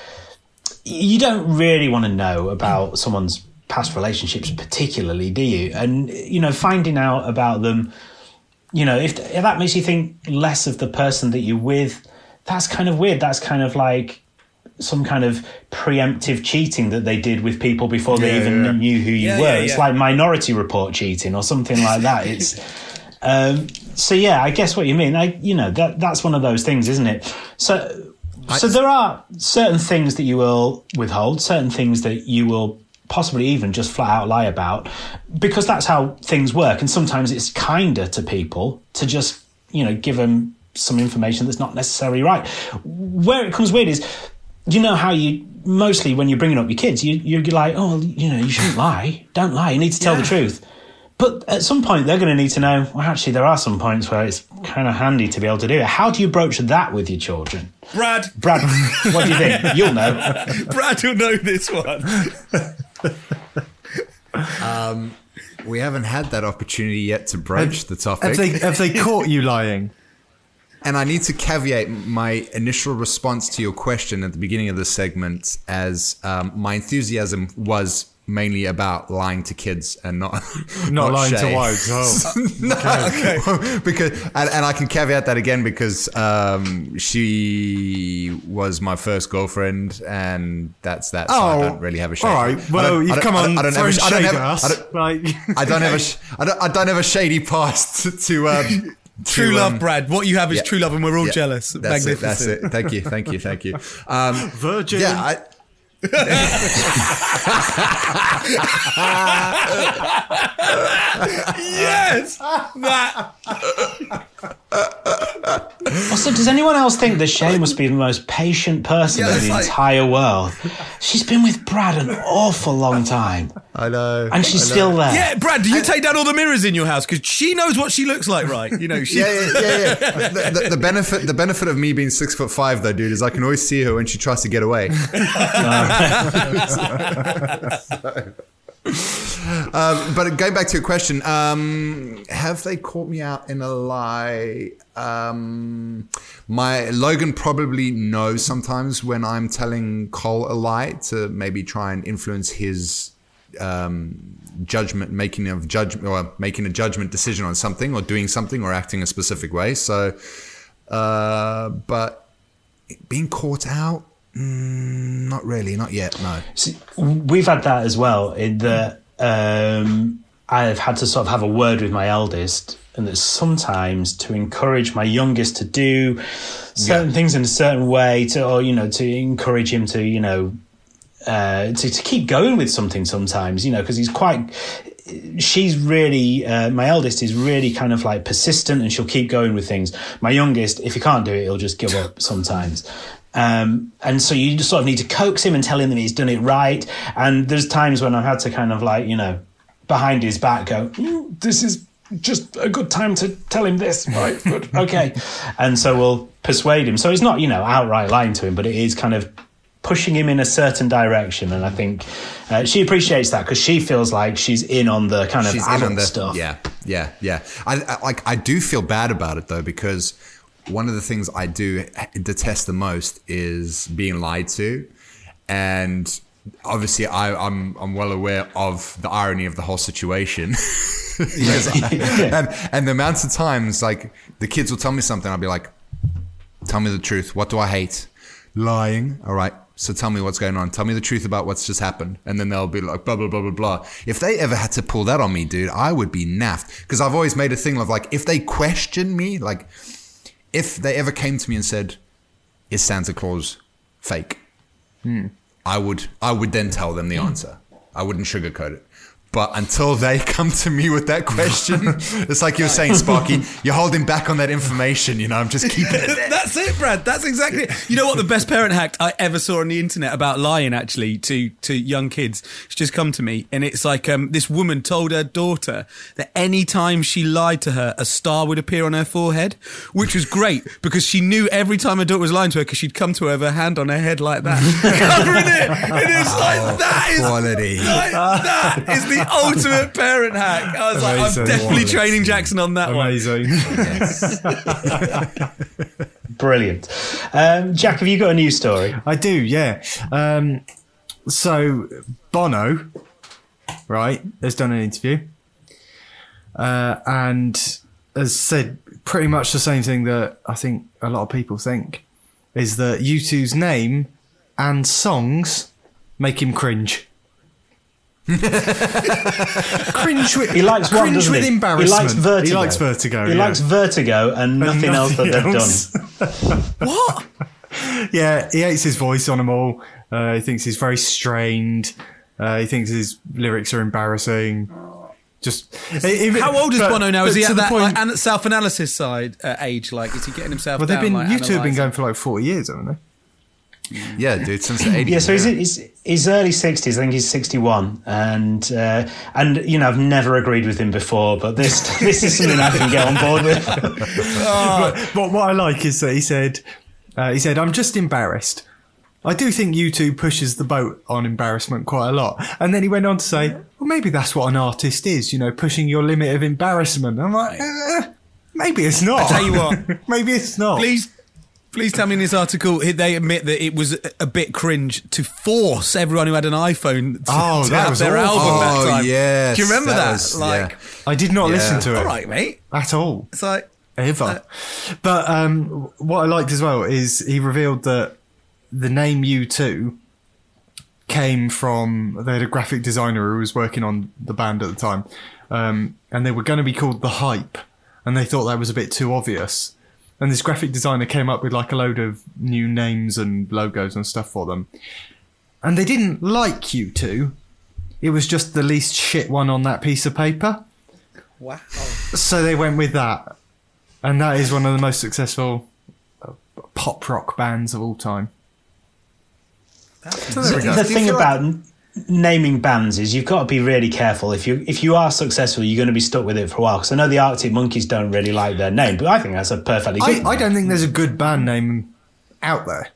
you don't really want to know about someone's past relationships, particularly, do you? And you know, finding out about them, you know, if, if that makes you think less of the person that you're with, that's kind of weird. That's kind of like some kind of preemptive cheating that they did with people before they Yeah, even yeah. knew who you Yeah, were. It's like Minority Report cheating or something like that. It's um, so yeah, I guess what you mean. I, you know, that that's one of those things, isn't it? So, so there are certain things that you will withhold, certain things that you will possibly even just flat out lie about, because that's how things work. And sometimes it's kinder to people to just, you know, give them some information that's not necessarily right. Where it comes weird is, you know how you mostly when you're bringing up your kids, you you're like, oh, you know, you shouldn't lie. Don't lie. You need to tell the truth. But at some point, they're going to need to know. Well, actually, there are some points where it's kind of handy to be able to do it. How do you broach that with your children, Brad, Brad? what do you think? You'll know. Brad you'll know this one. Um, we haven't had that opportunity yet to broach the topic. have they have they caught you lying? And I need to caveat my initial response to your question at the beginning of this segment as um, my enthusiasm was mainly about lying to kids and not Not lying to Shay. wives. Oh, no, because and, and I can caveat that again because um, she was my first girlfriend, and that's that. So I don't really have a shade. Oh, All right. Well, you've come on I don't have a- I don't have- I don't- like, I don't have a I don't, have a shady past to, to um, True to, love, um, Brad. What you have is yeah. true love, and we're all yeah, jealous. That's it. That's it. Thank you. Thank you. Thank you. Um, Virgin. yeah. I, Yes, that. Also, does anyone else think that Shay must be the most patient person Yeah, in the like- entire world? She's been with Brad an awful long time, I know. and she's know. still there. Yeah, Brad. Do you take down all the mirrors in your house because she knows what she looks like, right? You know, she. Yeah, yeah, yeah. yeah. The, the, the benefit, the benefit of me being six foot five, though, dude, is I can always see her when she tries to get away. um, but going back to your question, um, have they caught me out in a lie? Um, my Logan probably knows sometimes when I'm telling Cole a lie to maybe try and influence his um, judgment, making of judgment, or making a judgment decision on something, or doing something, or acting a specific way. So, uh, but being caught out, mm, not really, not yet. No. See, we've had that as well in that um, I've had to sort of have a word with my eldest, and that sometimes to encourage my youngest to do certain things in a certain way, to or you know to encourage him to you know uh, to to keep going with something sometimes, you know, because he's quite. She's really uh, my eldest is really kind of like persistent, and she'll keep going with things. My youngest, if he can't do it, he'll just give up sometimes. Um, and so you just sort of need to coax him and tell him that he's done it right. And there's times when I've had to kind of like, you know, behind his back go, "Mm, this is just a good time to tell him this, right? Okay. And so we'll persuade him. So it's not, you know, outright lying to him, but it is kind of pushing him in a certain direction. And I think uh, she appreciates that because she feels like she's in on the kind of She's adult the stuff. Yeah, yeah, yeah. I, I like. I do feel bad about it though because one of the things I do detest the most is being lied to, and obviously I, I'm I'm well aware of the irony of the whole situation. I- and, and the amounts of times, like, the kids will tell me something, I'll be like, tell me the truth. What do I hate? Lying. All right. So tell me what's going on. Tell me the truth about what's just happened. And then they'll be like, blah, blah, blah, blah, blah. If they ever had to pull that on me, dude, I would be naffed. Because I've always made a thing of like, if they question me, like, if they ever came to me and said, is Santa Claus fake? Hmm. I would I would then tell them the hmm. answer. I wouldn't sugarcoat it. But until they come to me with that question, it's like you were saying, Sparky, you're holding back on that information. You know, I'm just keeping it. That's it, Brad. That's exactly. it. You know what? The best parent hack I ever saw on the internet about lying, actually, to to young kids. It's just come to me, and it's like um, this woman told her daughter that any time she lied to her, a star would appear on her forehead, which was great because she knew every time her daughter was lying to her, because she'd come to her with her hand on her head like that, covering it, and it's like that is Quality. like, that is the ultimate parent hack. I was like, I'm definitely training Jackson on that one. Amazing. Brilliant. Um, Jack, have you got a new story? I do, yeah. Um, so Bono, right, has done an interview, uh, and has said pretty much the same thing that I think a lot of people think is that U2's name and songs make him cringe. cringe with He likes one, cringe doesn't with he? embarrassment. He likes vertigo. He likes vertigo. He yeah. likes vertigo and nothing, And else that they've done. What? Yeah, he hates his voice on them all. Uh, he thinks he's very strained. Uh, he thinks his lyrics are embarrassing. Just even- How old is but- Bono now? Is he at that point- like, self-analysis side uh, age? Like, is he getting himself? well, they've down, been like, you two have been going for like forty years, haven't they? Yeah, dude, since the 80s. Yeah, so he's, he's, he's early 60s. I think he's 61. And, uh, and you know, I've never agreed with him before, but this, this is something I can get on board with. but, but what I like is that he said, uh, he said, "I'm just embarrassed." I do think U2 pushes the boat on embarrassment quite a lot. And then he went on to say, well, maybe that's what an artist is, you know, pushing your limit of embarrassment. I'm like, eh, maybe it's not. I tell you what. maybe it's not. Please, please tell me in this article they admit that it was a- a bit cringe to force everyone who had an iPhone to, Oh, to have their awful. album that Oh, time. yes, Do you remember that that? was- like, yeah. I did not Yeah. listen to it all right, mate. at all. It's like, ever. but um, what I liked as well is he revealed that the name U2 came from they had a graphic designer who was working on the band at the time, um, and they were going to be called the Hype, and they thought that was a bit too obvious. And this graphic designer came up with like a load of new names and logos and stuff for them, and they didn't like U2. It was just the least shit one on that piece of paper. wow. So they went with that, and that is one of the most successful uh, pop rock bands of all time. So there the thing about n- naming bands is you've got to be really careful. If you if you are successful, you're going to be stuck with it for a while. Because I know the Arctic Monkeys don't really like their name, but I think that's a perfectly I, good. I don't think there's a good band name out there.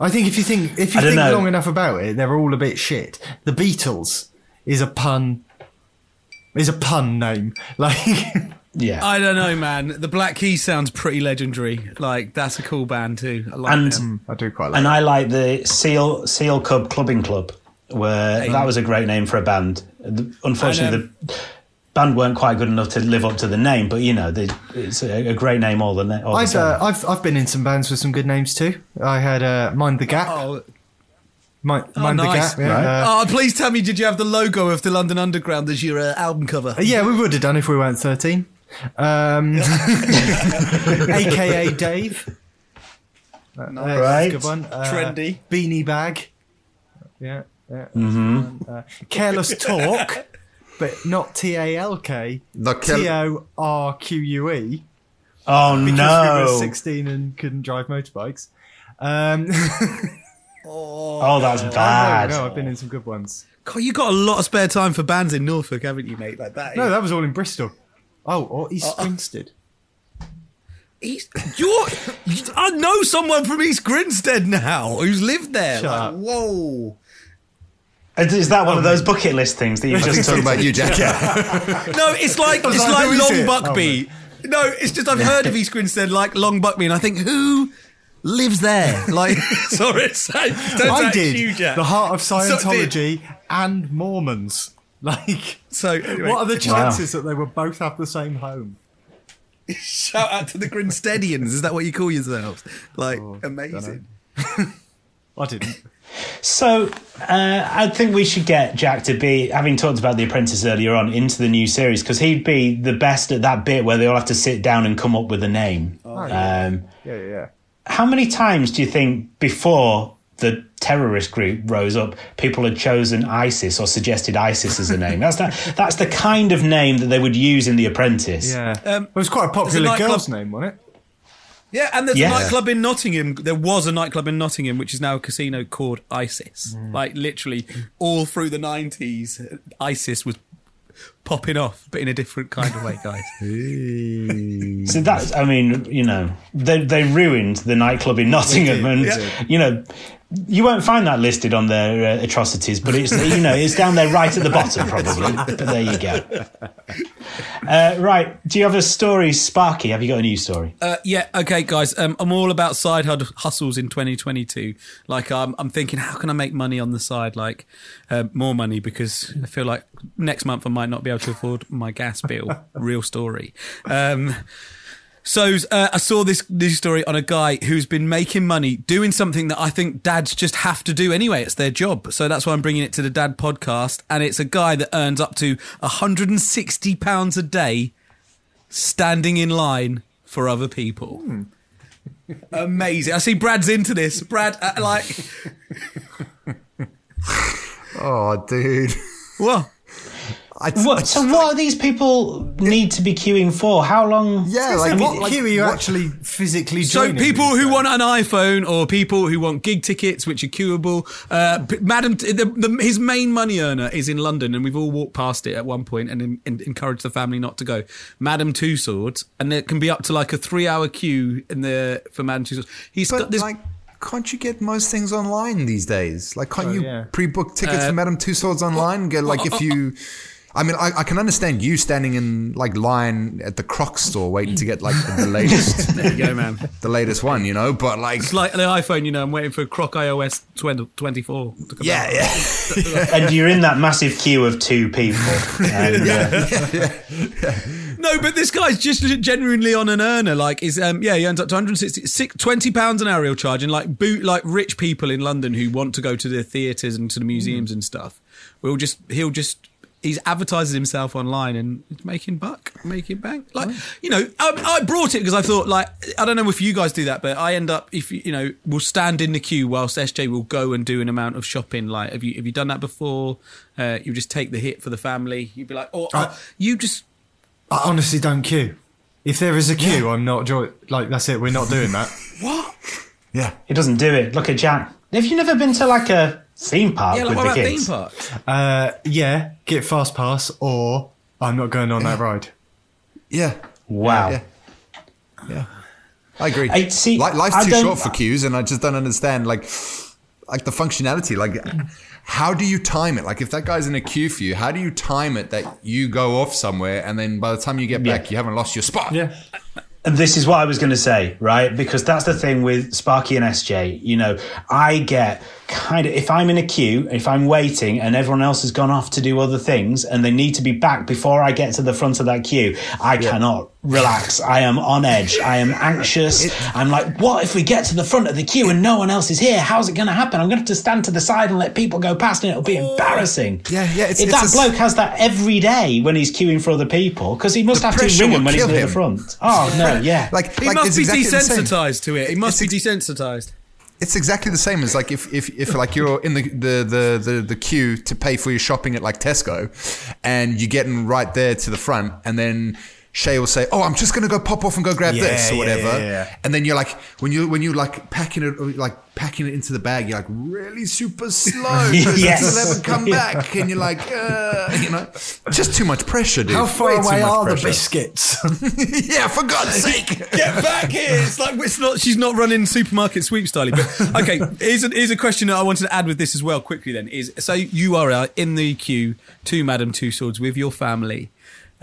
I think if you think if you think know. long enough about it, they're all a bit shit. The Beatles is a pun. Is a pun name like yeah. I don't know, man. The Black Keys sounds pretty legendary. Like, that's a cool band too. I like And- them. Hmm, I do quite like. and I like the Seal Seal Cub Clubbing Club, where that was a great name for a band. Unfortunately, the band weren't quite good enough to live up to the name, but you know, they, it's a, a great name all the, na- all the I've, same. uh, I've I've been in some bands with some good names too. I had uh, Mind the Gap. Oh, Mind, oh, Mind nice. the Gap. Yeah, uh, oh, please tell me, did you have the logo of the London Underground as your uh, album cover? Yeah, we would have done if we weren't 13. Um, AKA Dave. That's Right. a good one. Uh, Trendy. Beanie Bag. Yeah. Yeah mm-hmm. uh, careless Talk, but not T A L K. The Kel- T O R Q U E. oh Because we were 16 and couldn't drive motorbikes. Um, Oh, that's I bad. know, no, I've been in some good ones. God, you got a lot of spare time for bands in Norfolk, haven't you, mate? Like that. No, that was all in Bristol. Oh, or East Grinstead. East, you're, I know someone from East Grinstead now who's lived there. Shut Like, up. whoa. Is that one of oh, those bucket list things that you He's just talking took? about you, Jack. No, it's like it's like, like Long it? Buckby. Oh, no, it's just I've heard of East Grinstead like Long Buckby, and I think who lives there? Like, sorry, it's, don't I did huge, Jack. the Heart of So Scientology and Mormons. Like, So anyway, what are the chances that they would both have the same home? shout out to the Grinsteadians. Is that what you call yourselves? Like Oh, amazing. I didn't. So uh, I think we should get Jack to be, having talked about The Apprentice earlier on, into the new series because he'd be the best at that bit where they all have to sit down and come up with a name. um, Yeah, yeah, yeah. how many times do you think before the terrorist group rose up, people had chosen ISIS or suggested ISIS as a name? That's the, that's the kind of name that they would use in The Apprentice. Yeah. Um, it was quite a popular nightclub- girl's name, wasn't it? Yeah, and there's Yeah. a nightclub in Nottingham. There was a nightclub in Nottingham, which is now a casino called ISIS. Mm. Like literally, all through the nineties, ISIS was popping off, but in a different kind of way, guys. So that's, I mean, you know, they they ruined the nightclub in Nottingham, and you know, you won't find that listed on their uh, atrocities, but it's you know it's down there right at the bottom probably. But there you go. Uh, right, do you have a story, Sparky? Have you got a new story? Uh, yeah, okay, guys. Um, I'm all about side hustles in 2022. Like, um, I'm thinking, how can I make money on the side? Like, uh, more money because I feel like next month I might not be able to afford my gas bill. Real story. Um, so uh, I saw this news story on a guy who's been making money doing something that I think dads just have to do anyway. It's their job. So that's why I'm bringing it to the Dad podcast. And it's a guy that earns up to 160 pounds a day standing in line for other people. Amazing. I see Brad's into this. Brad, uh, like, Oh, dude. what? I, What, so what are these people need to be queuing for? How long? Yeah, like what what? queue are you what- actually physically doing? So people who want an iPhone or people who want gig tickets, which are queuable. Uh, p- Madam, T- the, the, his main money earner is in London, and we've all walked past it at one point and, en- en- encouraged the family not to go. Madame Tussauds, and it can be up to like a three-hour queue in the for Madam Two Swords. He's got But this. like, can't you get most things online these days? Like, can't Oh, you yeah. pre-book tickets Uh, for Madame Tussauds online? Get like if you. I mean, I, I can understand you standing in like line at the Crocs store waiting to get like the, the latest, there you go, man. the latest one, you know. But like, It's like the iPhone, you know. I'm waiting for Croc iOS 20, 24. to come yeah, out. yeah. And you're in that massive queue of two people. And, uh, No, but this guy's just genuinely on an earner. Like, is um, yeah, he earns up to 160, six- 20 pounds an hour he'll charge, and like boot like rich people in London who want to go to the theatres and to the museums and stuff. We'll just he'll just he's advertises himself online and it's making buck, making bank. Like you know, I, I brought it because I thought like I don't know if you guys do that, but I end up if you you know we'll stand in the queue whilst SJ will go and do an amount of shopping. Like, have you have you done that before? Uh, you just take the hit for the family. You'd be like, oh, I- you just I honestly don't queue. If there is a queue, I'm not joy. Like that's it. We're not doing that. what? yeah. he doesn't do it. Look at Jack. Have you never been to like a theme park Yeah, like with what the about kids? theme parks? Uh, yeah, get fast pass, or I'm not going on that ride. Yeah. Wow. Yeah. Yeah. I agree. I- see, Li- life's I too short for queues, and I just don't understand like like the functionality. Like, how do you time it? Like, if that guy's in a queue for you, how do you time it that you go off somewhere, and then by the time you get back, you haven't lost your spot? Yeah, And this is what I was going to say, right? Because that's the thing with Sparky and SJ. You know, I get kind of, if I'm in a queue, if I'm waiting and everyone else has gone off to do other things and they need to be back before I get to the front of that queue, I cannot relax. I am on edge. I am anxious. I'm like, what if we get to the front of the queue and no one else is here? How's it going to happen? I'm going to have to stand to the side and let people go past and it'll be oh, embarrassing. Yeah, yeah, it's- if it's that a s- bloke has that every day when he's queuing for other people, because he must The have to ring him when he's kill near the front. Oh, no, yeah. Like, He like must be exactly desensitized to it. He must It's be desensitized. It's exactly the same as like if, if, if like you're in the, the, the, the, the queue to pay for your shopping at like Tesco and you're getting right there to the front and then Shay will say, "Oh, I'm just gonna go pop off and go grab Yeah, this or yeah, whatever," yeah, and then you're like, when you when you like packing it like packing it into the bag, you're like really super slow. Yes. It'll never come back, and you're like, uh, you know, just too much pressure, dude. how far Way away are the biscuits? yeah, for God's sake. Get back here! It's like it's not. She's not running supermarket sweep style. But okay, here's a, here's a question that I wanted to add with this as well quickly. Then is so you are uh, in the queue to Madame Tussauds with your family.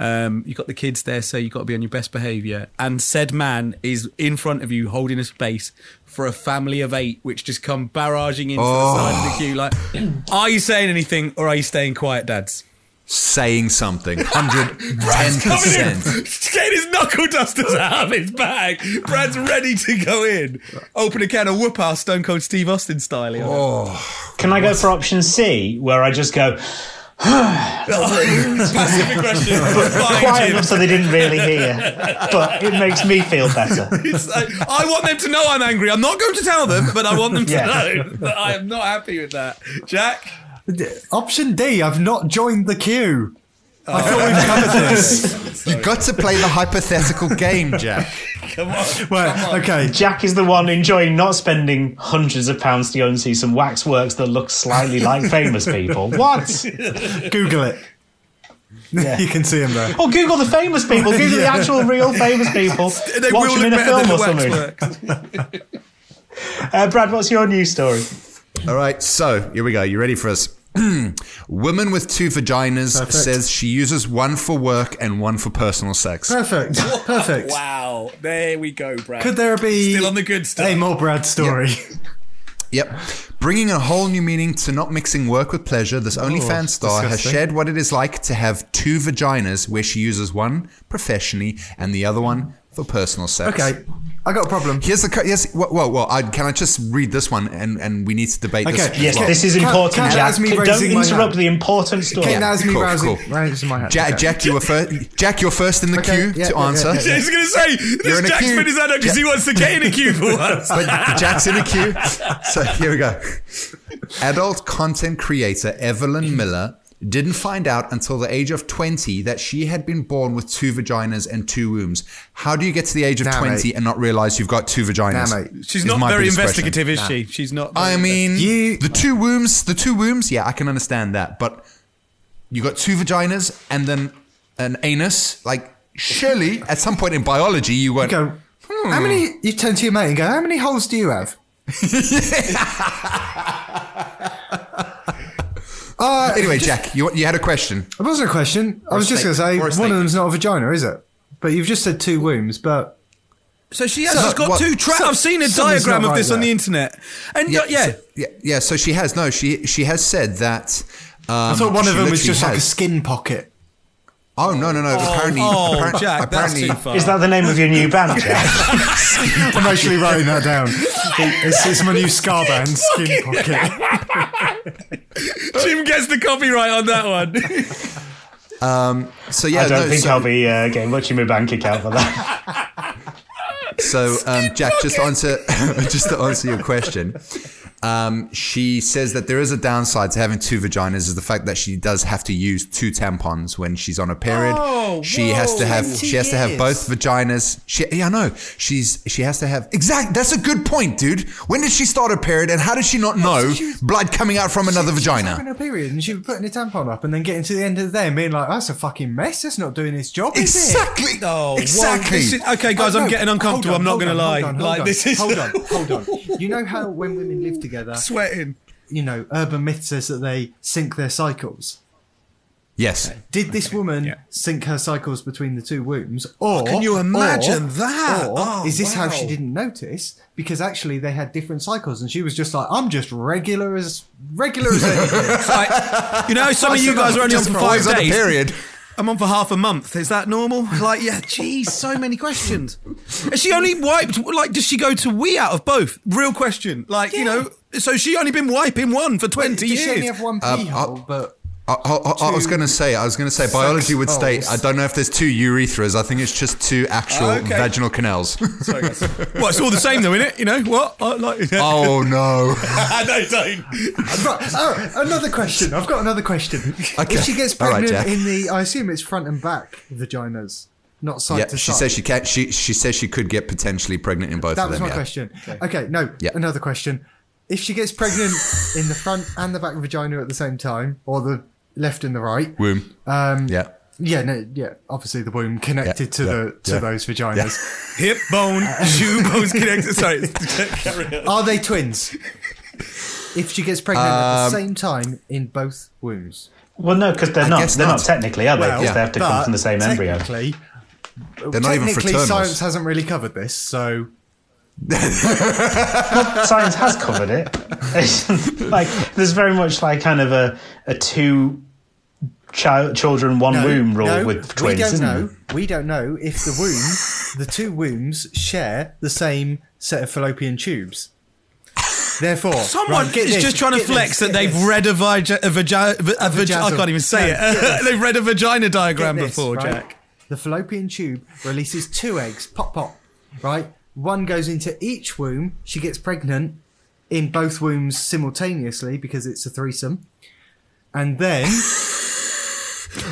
Um, you've got the kids there, so you've got to be on your best behaviour. And said man is in front of you holding a space for a family of eight, which just come barraging into the side of the queue. Like, are you saying anything or are you staying quiet, dads? saying something. 110%. Getting his knuckle dusters out of his bag. Brad's ready to go in. Open a can of whoop ass Stone Cold Steve Austin style. Oh. Can I go for option C, where I just go Passive aggression. quiet enough so they didn't really hear, but it makes me feel better. Like, I want them to know I'm angry. I'm not going to tell them, but I want them to Yeah. know that I am not happy with that. Jack? Option D, I've not joined the queue. I thought we've covered this. You got to play the hypothetical game, Jack. Come on. Well, okay. Jack is the one enjoying not spending hundreds of pounds to go and see some waxworks that look slightly like famous people. What? Google it. Yeah. You can see him there. Or Google the famous people. Google the actual real famous people. They Watch them in a film or something. Uh, Brad, what's your news story? All right, so here we go. You ready for us? Woman with two vaginas Perfect. says she uses one for work and one for personal sex. Perfect. Perfect. Wow. There we go, Brad. Could there be Still on the good stuff. a more Brad story? Yep. Bringing a whole new meaning to not mixing work with pleasure, this OnlyFans oh, star has shared what it is like to have two vaginas where she uses one professionally and the other one for personal sex. Okay, I got a problem. Here's the co- yes. Whoa, well whoa I, can I just read this one and, and we need to debate Okay, this? as Yes, well. this is important, can- Jack. that's me Don't interrupt the important story. Okay, now it's me cool, rousing, cool. raising my hand. Jack, Okay. Jack, you were first. Jack, you're first in the Okay, queue yeah, to yeah, answer. I yeah, was going to say, You're in this a Jack's queue. put his hand up because he wants to get in a queue for once. But Jack's in a queue. So here we go. Adult content creator Evelyn Miller didn't find out until the age of 20 that she had been born with two vaginas and two wombs. How do you get to the age of Nah, 20 mate. and not realize you've got two vaginas? Nah, mate. She's not very biggest question. investigative, is she? She's not. I mean, You- the two wombs, the two wombs, yeah, I can understand that. But you got two vaginas and then an anus. Like, surely at some point in biology, you went, Go. How hmm. many? You turn to your mate and go. How many holes do you have? uh, anyway, Jack, you, you had a question. It wasn't a question. I was just going to say Or a one statement. of them's not a vagina, is it? But you've just said two wombs. But So she has. So- she's got what- two. Tra- so- I've seen a something's diagram not of right this on there. the internet, and yeah, yeah. So, yeah, yeah. So she has no. She she has said that. Um, I thought one of she them was literally just like a has- skin pocket. Oh no no no! apparently, oh, appar- Jack, that's apparently, too far. Is that the name of your new band, Jack? I'm actually writing that down. It's, it's my new scar band, skin pocket. Jim gets the copyright on that one. so yeah, I don't no, think so, I'll be uh, getting much in my bank account for that. So, um, Jack, just to answer, just to answer your question, um, she says that there is a downside to having two vaginas is the fact that she does have to use two tampons when she's on a period. Oh, she has to have 20 she has to have both vaginas. She, yeah, I know. She's she has to have exact. That's a good point, dude. When did she start her period, and how did she not know she was- blood coming out from another She was vagina? having a period and she was putting a tampon up and then getting to the end of the day and being like, that's a fucking mess. That's not doing its job, is it? Exactly. Oh, exactly. this is- okay, guys, Oh, I'm getting uncomfortable. on, I'm not going to on, lie. hold on, hold like on. this is Hold on, hold on. You know how when women live together, sweating. you know, urban myth says that they sync their cycles. yes. Did this woman Yeah. sync her cycles between the two wombs, or oh, can you imagine or- that? Or Oh, is this how she didn't notice? Because actually, they had different cycles, and she was just like, "I'm just regular as regular as anything." Like, you know, some of you guys are only on for always five on a days. period. I'm on for half a month. Is that normal? Like, yeah, geez, so many questions. Is she only wiped? Like, does she go to we out of both? Real question. Like, you know, so she only been wiping one for 20 Does she only years. have one pee Um, hole? But I, I, I, I was going to say, I was going to say, biology would state. holes. I don't know if there's two urethras. I think it's just two actual Oh, okay. vaginal canals. Sorry, guys. well, it's all the same, though, isn't it? You know what? I like. oh no! no, don't. right, oh, another question. I've got another question. Okay. If she gets pregnant Jack. in the, I assume it's front and back vaginas, not side yeah, to she side. says she can. She she says she could get potentially pregnant in both That of was my yeah. question. Okay, no, Yeah. another question. If she gets pregnant in the front and the back vagina at the same time, or the left and the right, Womb. um, Yeah. yeah, no, yeah, obviously the womb connected Yeah, to yeah, the to yeah. those vaginas. Hip bone, shoe bones connected. Sorry, carry on. Are they twins? If she gets pregnant at the Um, same time in both wombs, Well, no, because they're I not. They're not. not. technically, are they? Because Well, they have to come from the same embryo. Technically, They're not even technically, fraternals. science hasn't really covered this, so Science has covered it. It's like there's very much like kind of a a two child, children one No, womb rule no, with twins. We don't know. there? We don't know if the womb, the two wombs, share the same set of fallopian tubes. Therefore, Someone right, is this, just trying to flex this, that they've this. read a, vagi- a, vagi- a, vagi- I can't even say No, it. they've read a vagina diagram this, before, right? Jack. The fallopian tube releases two eggs, pop pop, right? One goes into each womb. She gets pregnant in both wombs simultaneously because it's a threesome. And then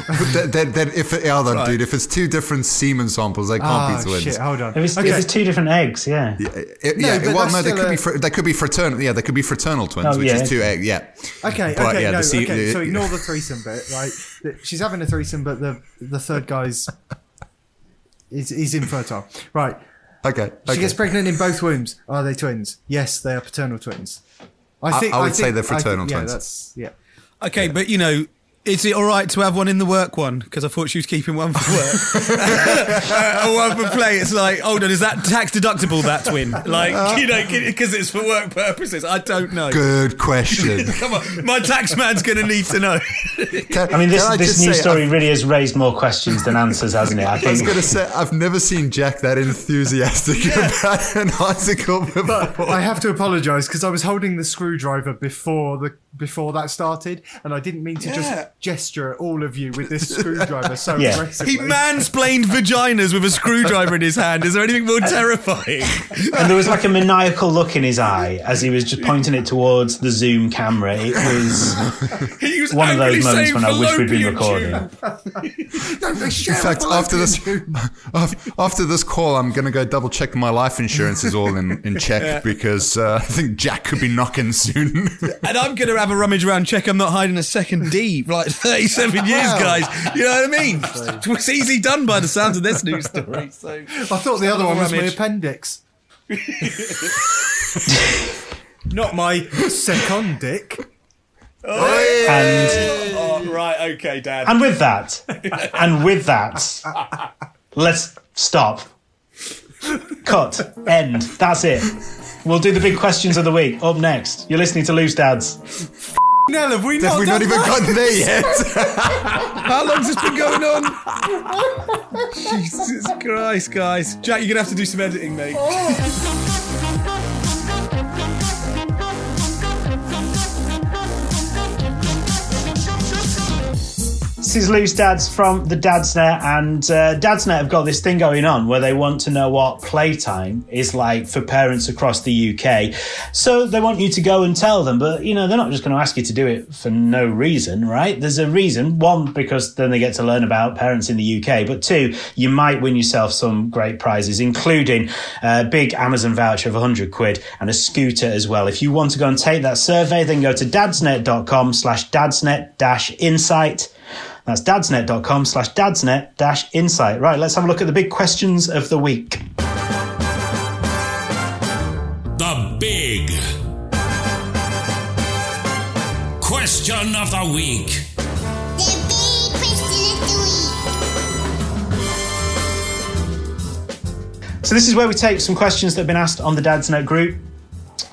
But then, then, then if it, hold on, dude, if it's two different semen samples, they can't Ah, be twins. shit, hold on. If it's, Okay. if it's two different eggs, yeah. It- No, yeah, but well, no, they could a- be fr- they could be fraternal. Yeah, they could be fraternal twins, Oh, which yeah. is two eggs. Yeah. Okay, But, okay, yeah, no, the se- okay. the- So ignore the threesome bit, right? She's having a threesome, but the the third guy's is is infertile, right? Okay. She okay. gets pregnant in both wombs. Are they twins? Yes, they are paternal twins. I think I would think- say they're I think- fraternal yeah, twins. That's yeah. Okay, but you know, is it all right to have one in the work one? Because I thought she was keeping one for work, uh, or one for play. It's like, hold on, is that tax deductible? That twin, like you know, because it's for work purposes. I don't know. Good question. Come on, my tax man's going to need to know. Can- I mean, this, can I this just news say, story I've- really has raised more questions than answers, hasn't it? I think. I was going to say, I've never seen Jack that enthusiastic about an article before. I have to apologise because I was holding the screwdriver before the before that started, and I didn't mean to Yeah. just gesture at all of you with this screwdriver so Yeah. aggressively. He mansplained vaginas with a screwdriver in his hand. Is there anything more terrifying? And there was like a maniacal look in his eye as he was just pointing it towards the Zoom camera. It was He was one of those moments when I wish we'd been recording. In fact, after this, after this call, I'm going to go double check my life insurance is all in, in check because uh, I think Jack could be knocking soon. And I'm going to have a rummage around, check I'm not hiding a second D for like 37 years, guys. You know what I mean? It's easy done by the sounds of this news story. So I thought the other one was my appendix. Not my second dick. Oh, and Oh, right, okay, Dad. and with that, and with that, let's stop. Cut. End. That's it. We'll do the big questions of the week up next. You're listening to Loose Dads. Nell, have we Have not, we done not even that? gotten there yet? How long's this been going on? Jesus Christ, guys. Jack, you're going to have to do some editing, mate. This is Loose Dads from the Dadsnet, and uh, Dadsnet have got this thing going on where they want to know what playtime is like for parents across the UK. So they want you to go and tell them, but you know, they're not just going to ask you to do it for no reason, right? There's a reason. One, because then they get to learn about parents in the UK, but two, you might win yourself some great prizes, including a big Amazon voucher of 100 quid and a scooter as well. If you want to go and take that survey, then go to dadsnet.com slash dadsnet dash insight. That's dadsnet.com slash dadsnet dash insight. Right, let's have a look at the big questions of the week. The big question of the week. The big question of the week. So this is where we take some questions that have been asked on the Dadsnet group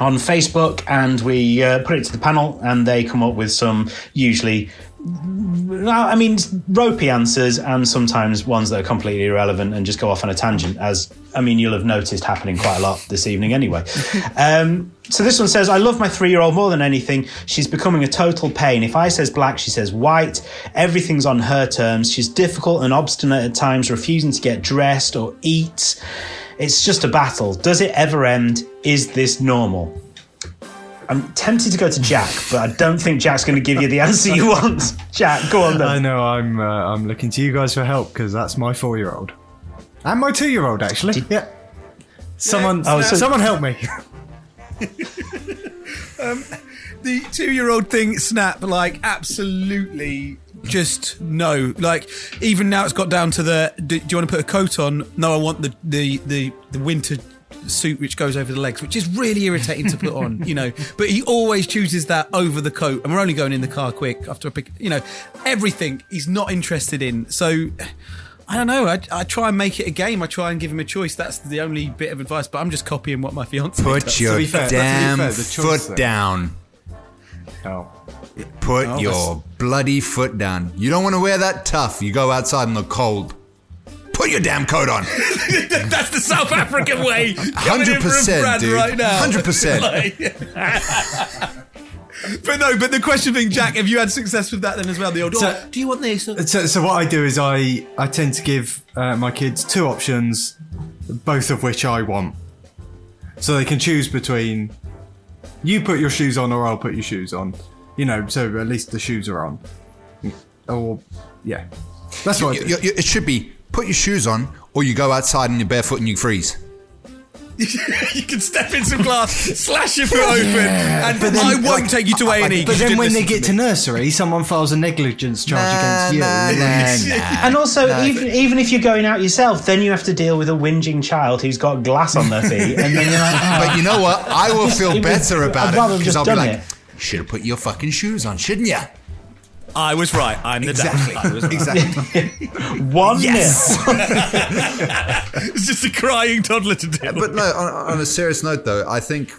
on Facebook and we uh, put it to the panel and they come up with some usually I mean, ropey answers and sometimes ones that are completely irrelevant and just go off on a tangent, as I mean, you'll have noticed happening quite a lot this evening anyway. Um, so this one says, I love my three year old more than anything. She's becoming a total pain. If I says black, she says white. Everything's on her terms. She's difficult and obstinate at times, refusing to get dressed or eat. It's just a battle. Does it ever end? Is this normal? I'm tempted to go to Jack, but I don't think Jack's going to give you the answer you want. Jack, go on then. I then. know. I'm uh, I'm looking to you guys for help because that's my four year old and my two year old actually. yeah. Someone, Oh, so- someone help me. the two-year-old thing snap like absolutely just no like even now it's got down to the do, do you want to put a coat on no i want the the the, the winter suit which goes over the legs which is really irritating to put on you know but he always chooses that over the coat and we're only going in the car quick after i pick you know everything he's not interested in so I don't know. I, I try and make it a game. I try and give him a choice. That's the only bit of advice. But I'm just copying what my fiance Put does. your fair- damn fair, foot thing. down. Oh. Put oh, your bloody foot down. You don't want to wear that tough. You go outside in the cold. Put your damn coat on. That's the South African way. Coming in for a Hundred percent, dude. Right now. Hundred percent. But no, but the question being, Jack, have you had success with that then as well? The old, So- oh, do you want this? So, so what I do is I I tend to give uh, my kids two options, both of which I want, so they can choose between you put your shoes on or I'll put your shoes on. You know, so at least the shoes are on. Or yeah, that's what I do. You- you- it should be put your shoes on, or you go outside in your barefoot and you freeze. you can step in some glass, slash your foot open, and I won't take you to A and E. But then when they get to nursery, someone files a negligence charge against you. And also, even even if you're going out yourself, then you have to deal with a whinging child who's got glass on their feet, and then you're like, oh, But you know what? I will feel better about it because I'll be like, it. should have put your fucking shoes on, shouldn't you? I was right. I'm the dad. I was right. Exactly. one Yes. It's just a crying toddler to deal but no, on, on a serious note, though, I think,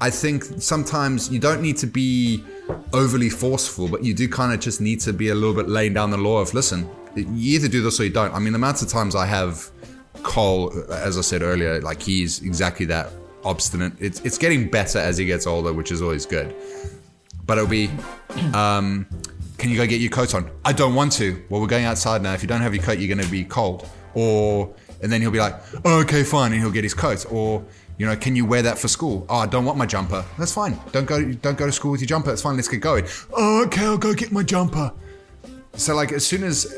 I think sometimes you don't need to be overly forceful, but you do kind of just need to be a little bit laying down the law of listen. You either do this or you don't. I mean, the amount of times I have Cole, as I said earlier, like he's exactly that obstinate. It's it's getting better as he gets older, which is always good. But it'll be, um, can you go get your coat on? I don't want to. Well, we're going outside now. If you don't have your coat, you're going to be cold. Or, and then he'll be like, oh, okay, fine, and he'll get his coat. Or, you know, can you wear that for school? Oh, I don't want my jumper. That's fine. Don't go. Don't go to school with your jumper. It's fine. Let's get going. Oh, okay, I'll go get my jumper. So, like, as soon as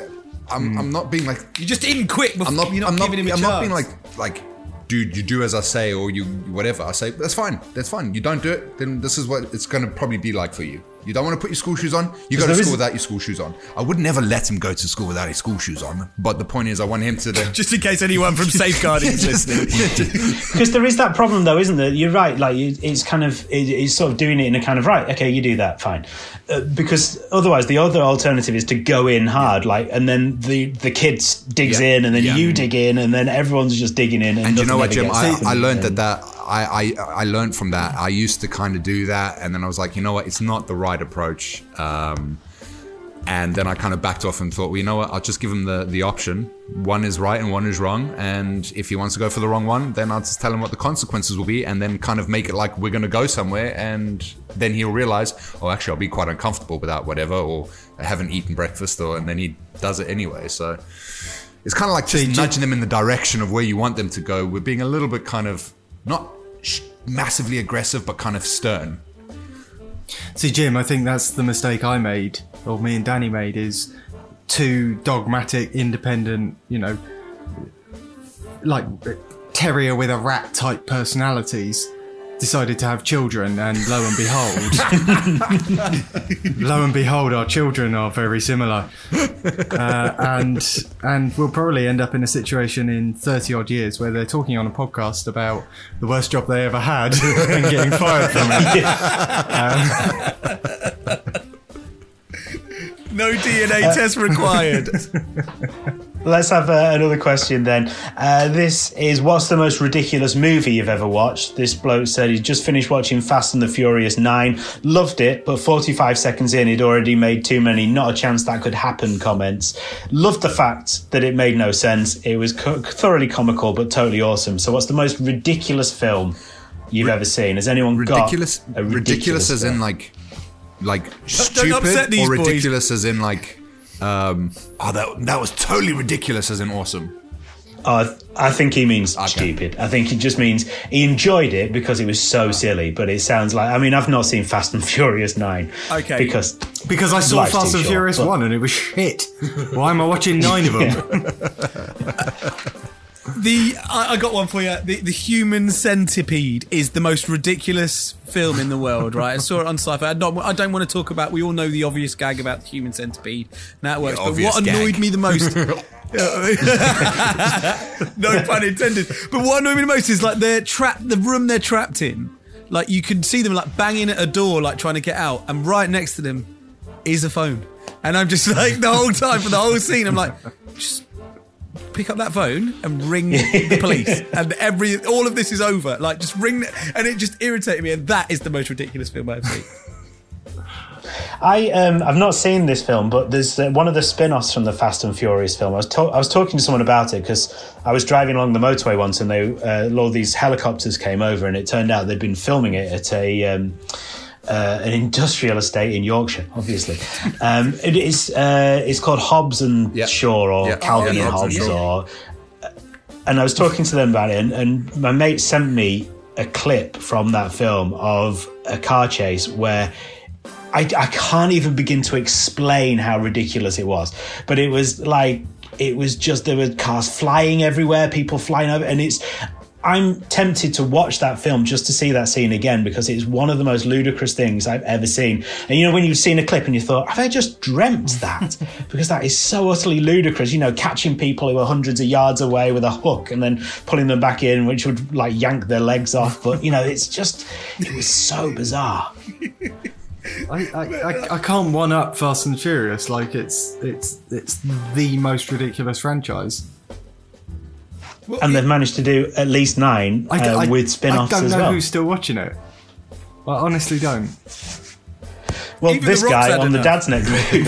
I'm, hmm. I'm not being like, You're just in quick. Before, I'm not. You're not I'm not. giving him a I'm not being like like. Dude, you do as I say, or you whatever. I say that's fine. That's fine. You don't do it, then this is what it's going to probably be like for you. You don't want to put your school shoes on. You go to school is- without your school shoes on. I would never let him go to school without his school shoes on. But the point is, I want him to. The, Just in case anyone from safeguarding is listening. Because there is that problem, though, isn't there? You're right. Like it's kind of it- it's sort of doing it in a kind of right. Okay, you do that, fine. Uh, because otherwise, the other alternative is to go in hard, like, and then the the kids digs Yeah. in, and then Yeah. you dig in, and then everyone's just digging in. And, and you know what, Jim? I. I learned that And- that I, I I learned from that. I used to kind of do that, and then I was like, you know what? It's not the right approach. Um, and then I kind of backed off and thought, well, you know what? I'll just give him the the option. One is right and one is wrong. And if he wants to go for the wrong one, then I'll just tell him what the consequences will be, and then kind of make it like we're going to go somewhere, and then he'll realize, oh, actually, I'll be quite uncomfortable without whatever, or I haven't eaten breakfast, or and then he does it anyway. So. It's kind of like just you- nudging them in the direction of where you want them to go. We're being a little bit kind of not massively aggressive, but kind of stern. See, Jim, I think that's the mistake I made, or me and Danny made, is too dogmatic, independent, you know, like terrier with a rat type personalities decided to have children, and lo and behold, lo and behold, our children are very similar, uh, and and we'll probably end up in a situation in thirty odd years where they're talking on a podcast about the worst job they ever had and getting fired from it. no DNA test required. Let's have uh, another question then. Uh, this is what's the most ridiculous movie you've ever watched? This bloke said he just finished watching Fast and the Furious 9, loved it, but 45 seconds in, he'd already made too many not a chance that could happen comments. Loved the fact that it made no sense. It was co- thoroughly comical, but totally awesome. So, what's the most ridiculous film you've ever seen? Has anyone Ridiculous, got a ridiculous, as in like, like stupid, these or boys. ridiculous as in like, um, oh, that that was totally ridiculous as in awesome. Uh, I think he means stupid. I think he just means he enjoyed it because it was so silly. But it sounds like I mean I've not seen Fast and Furious Nine. Okay. Because Because I saw Fast and short, Furious but- 1 and it was shit. Why am I watching nine of them? The I, I got one for you. The, the Human Centipede is the most ridiculous film in the world, right? I saw it on Sci-Fi. I don't, I don't want to talk about. We all know the obvious gag about the Human Centipede. Now it works. The but what annoyed gag. me the most. no pun intended. But what annoyed me the most is like they're trapped. The room they're trapped in. Like you can see them like banging at a door, like trying to get out, and right next to them is a phone. And I'm just like the whole time for the whole scene, I'm like, just pick up that phone and ring the police, and every all of this is over. Like, just ring, and it just irritated me. And that is the most ridiculous film I've seen. I um, I've not seen this film, but there's uh, one of the spin-offs from the Fast and Furious film. I was to- I was talking to someone about it because I was driving along the motorway once, and they uh, all these helicopters came over, and it turned out they'd been filming it at a. Um, uh, an industrial estate in Yorkshire, obviously. Um, it is uh, it's called Hobbs and Yeah. Shaw or Yeah. Calvin Yeah, and Hobbs and or and I was talking to them about it, and, and my mate sent me a clip from that film of a car chase where I, I can't even begin to explain how ridiculous it was. But it was like, it was just, there were cars flying everywhere, people flying over, and it's. I'm tempted to watch that film just to see that scene again because it's one of the most ludicrous things I've ever seen. And you know, when you've seen a clip and you thought, have I just dreamt that? because that is so utterly ludicrous. You know, catching people who are hundreds of yards away with a hook and then pulling them back in, which would like yank their legs off. But, you know, it's just, it was so bizarre. I, I, I, I can't one up Fast and Furious. Like it's it's it's the most ridiculous franchise. And they've managed to do at least nine I, uh, I- with spin-offs I don't know well. who's still watching it. I honestly don't. Well, Even this guy on the. Dad's Net move.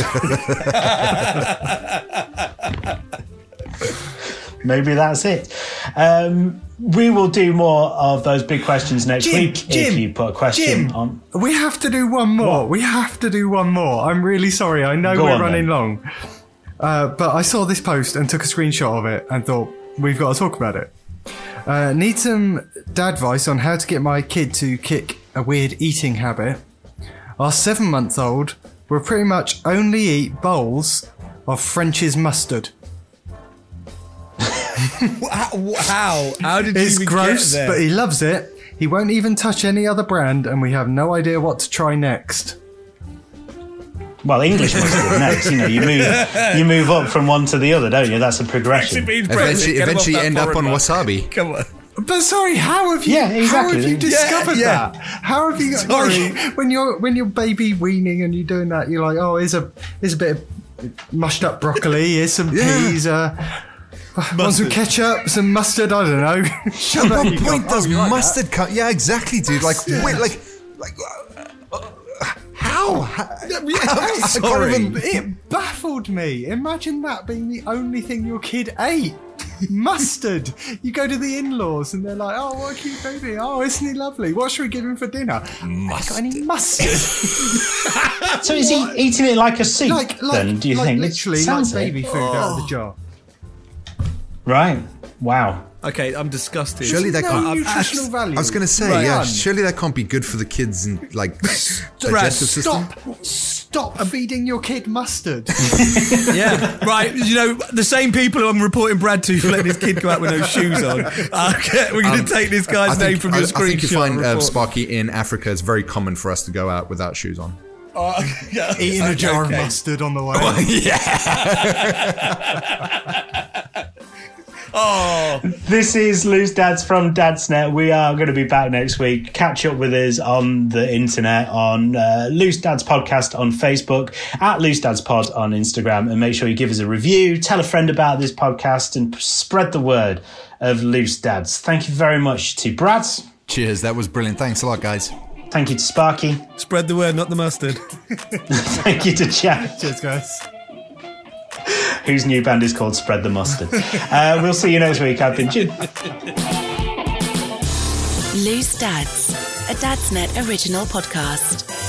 Maybe that's it. Um, we will do more of those big questions next Jim, week Jim, if you put a question Jim, on. We have to do one more. We have to do one more. I'm really sorry. I know Go we're on, running then. long. Uh, but I saw this post and took a screenshot of it and thought, we've got to talk about it. Uh, need some dad advice on how to get my kid to kick a weird eating habit. Our seven month old will pretty much only eat bowls of French's mustard. How? How, how did It's you gross, but he loves it. He won't even touch any other brand, and we have no idea what to try next. Well, English mustard next. You know, you move you move up from one to the other, don't you? That's a progression. Eventually, eventually end up on wasabi. Come on. But sorry, how have you? Yeah, exactly. How have you Yeah, discovered yeah. that? How have you? Sorry. Sorry, when you're when you're baby weaning and you're doing that, you're like, oh, here's a here's a bit of mushed up broccoli. Here's some Yeah. peas. Uh, want some ketchup, some mustard. I don't know. At what You go, point "Oh, does you like mustard come? Yeah, exactly, dude. Like, wait, like, like, uh, how? how I can't sorry. even- It baffled me. Imagine that being the only thing your kid ate. Mustard. You go to the in-laws and they're like, "Oh, what a cute baby! Oh, isn't he lovely? What should we give him for dinner? I got any mustard? So is he eating it like a soup? like, like, then do you like think? literally Sounds like it. baby food out of the oh. jar? Right. Wow. Okay, I'm disgusted. Surely that no can't. nutritional value. I was going to say, Right. yeah. None. Surely that can't be good for the kids and like digestive system. Stop! Stop feeding your kid mustard. Yeah, right. You know, the same people who I'm reporting Brad to for letting his kid go out with no shoes on. Okay, we're going to take this I guy's name think, from I, your I screenshot. think you find and uh, report- Sparky in Africa. It's very common for us to go out without shoes on. Yeah, Eating a jar okay. of mustard on the way. Oh, This is Loose Dads from Dad's Net. We are going to be back next week. Catch up with us on the internet on uh, Loose Dads Podcast on Facebook, at Loose Dads Pod on Instagram, and make sure you give us a review, tell a friend about this podcast, and spread the word of Loose Dads. Thank you very much to Brad. Cheers. That was brilliant. Thanks a lot, guys. Thank you to Sparky. spread the word, not the mustard. Thank you to Jack, Cheers, guys. Whose new band is called Spread the Mustard. Uh, we'll see you next week. I've been. Loose Dads, a Dad's Net original podcast.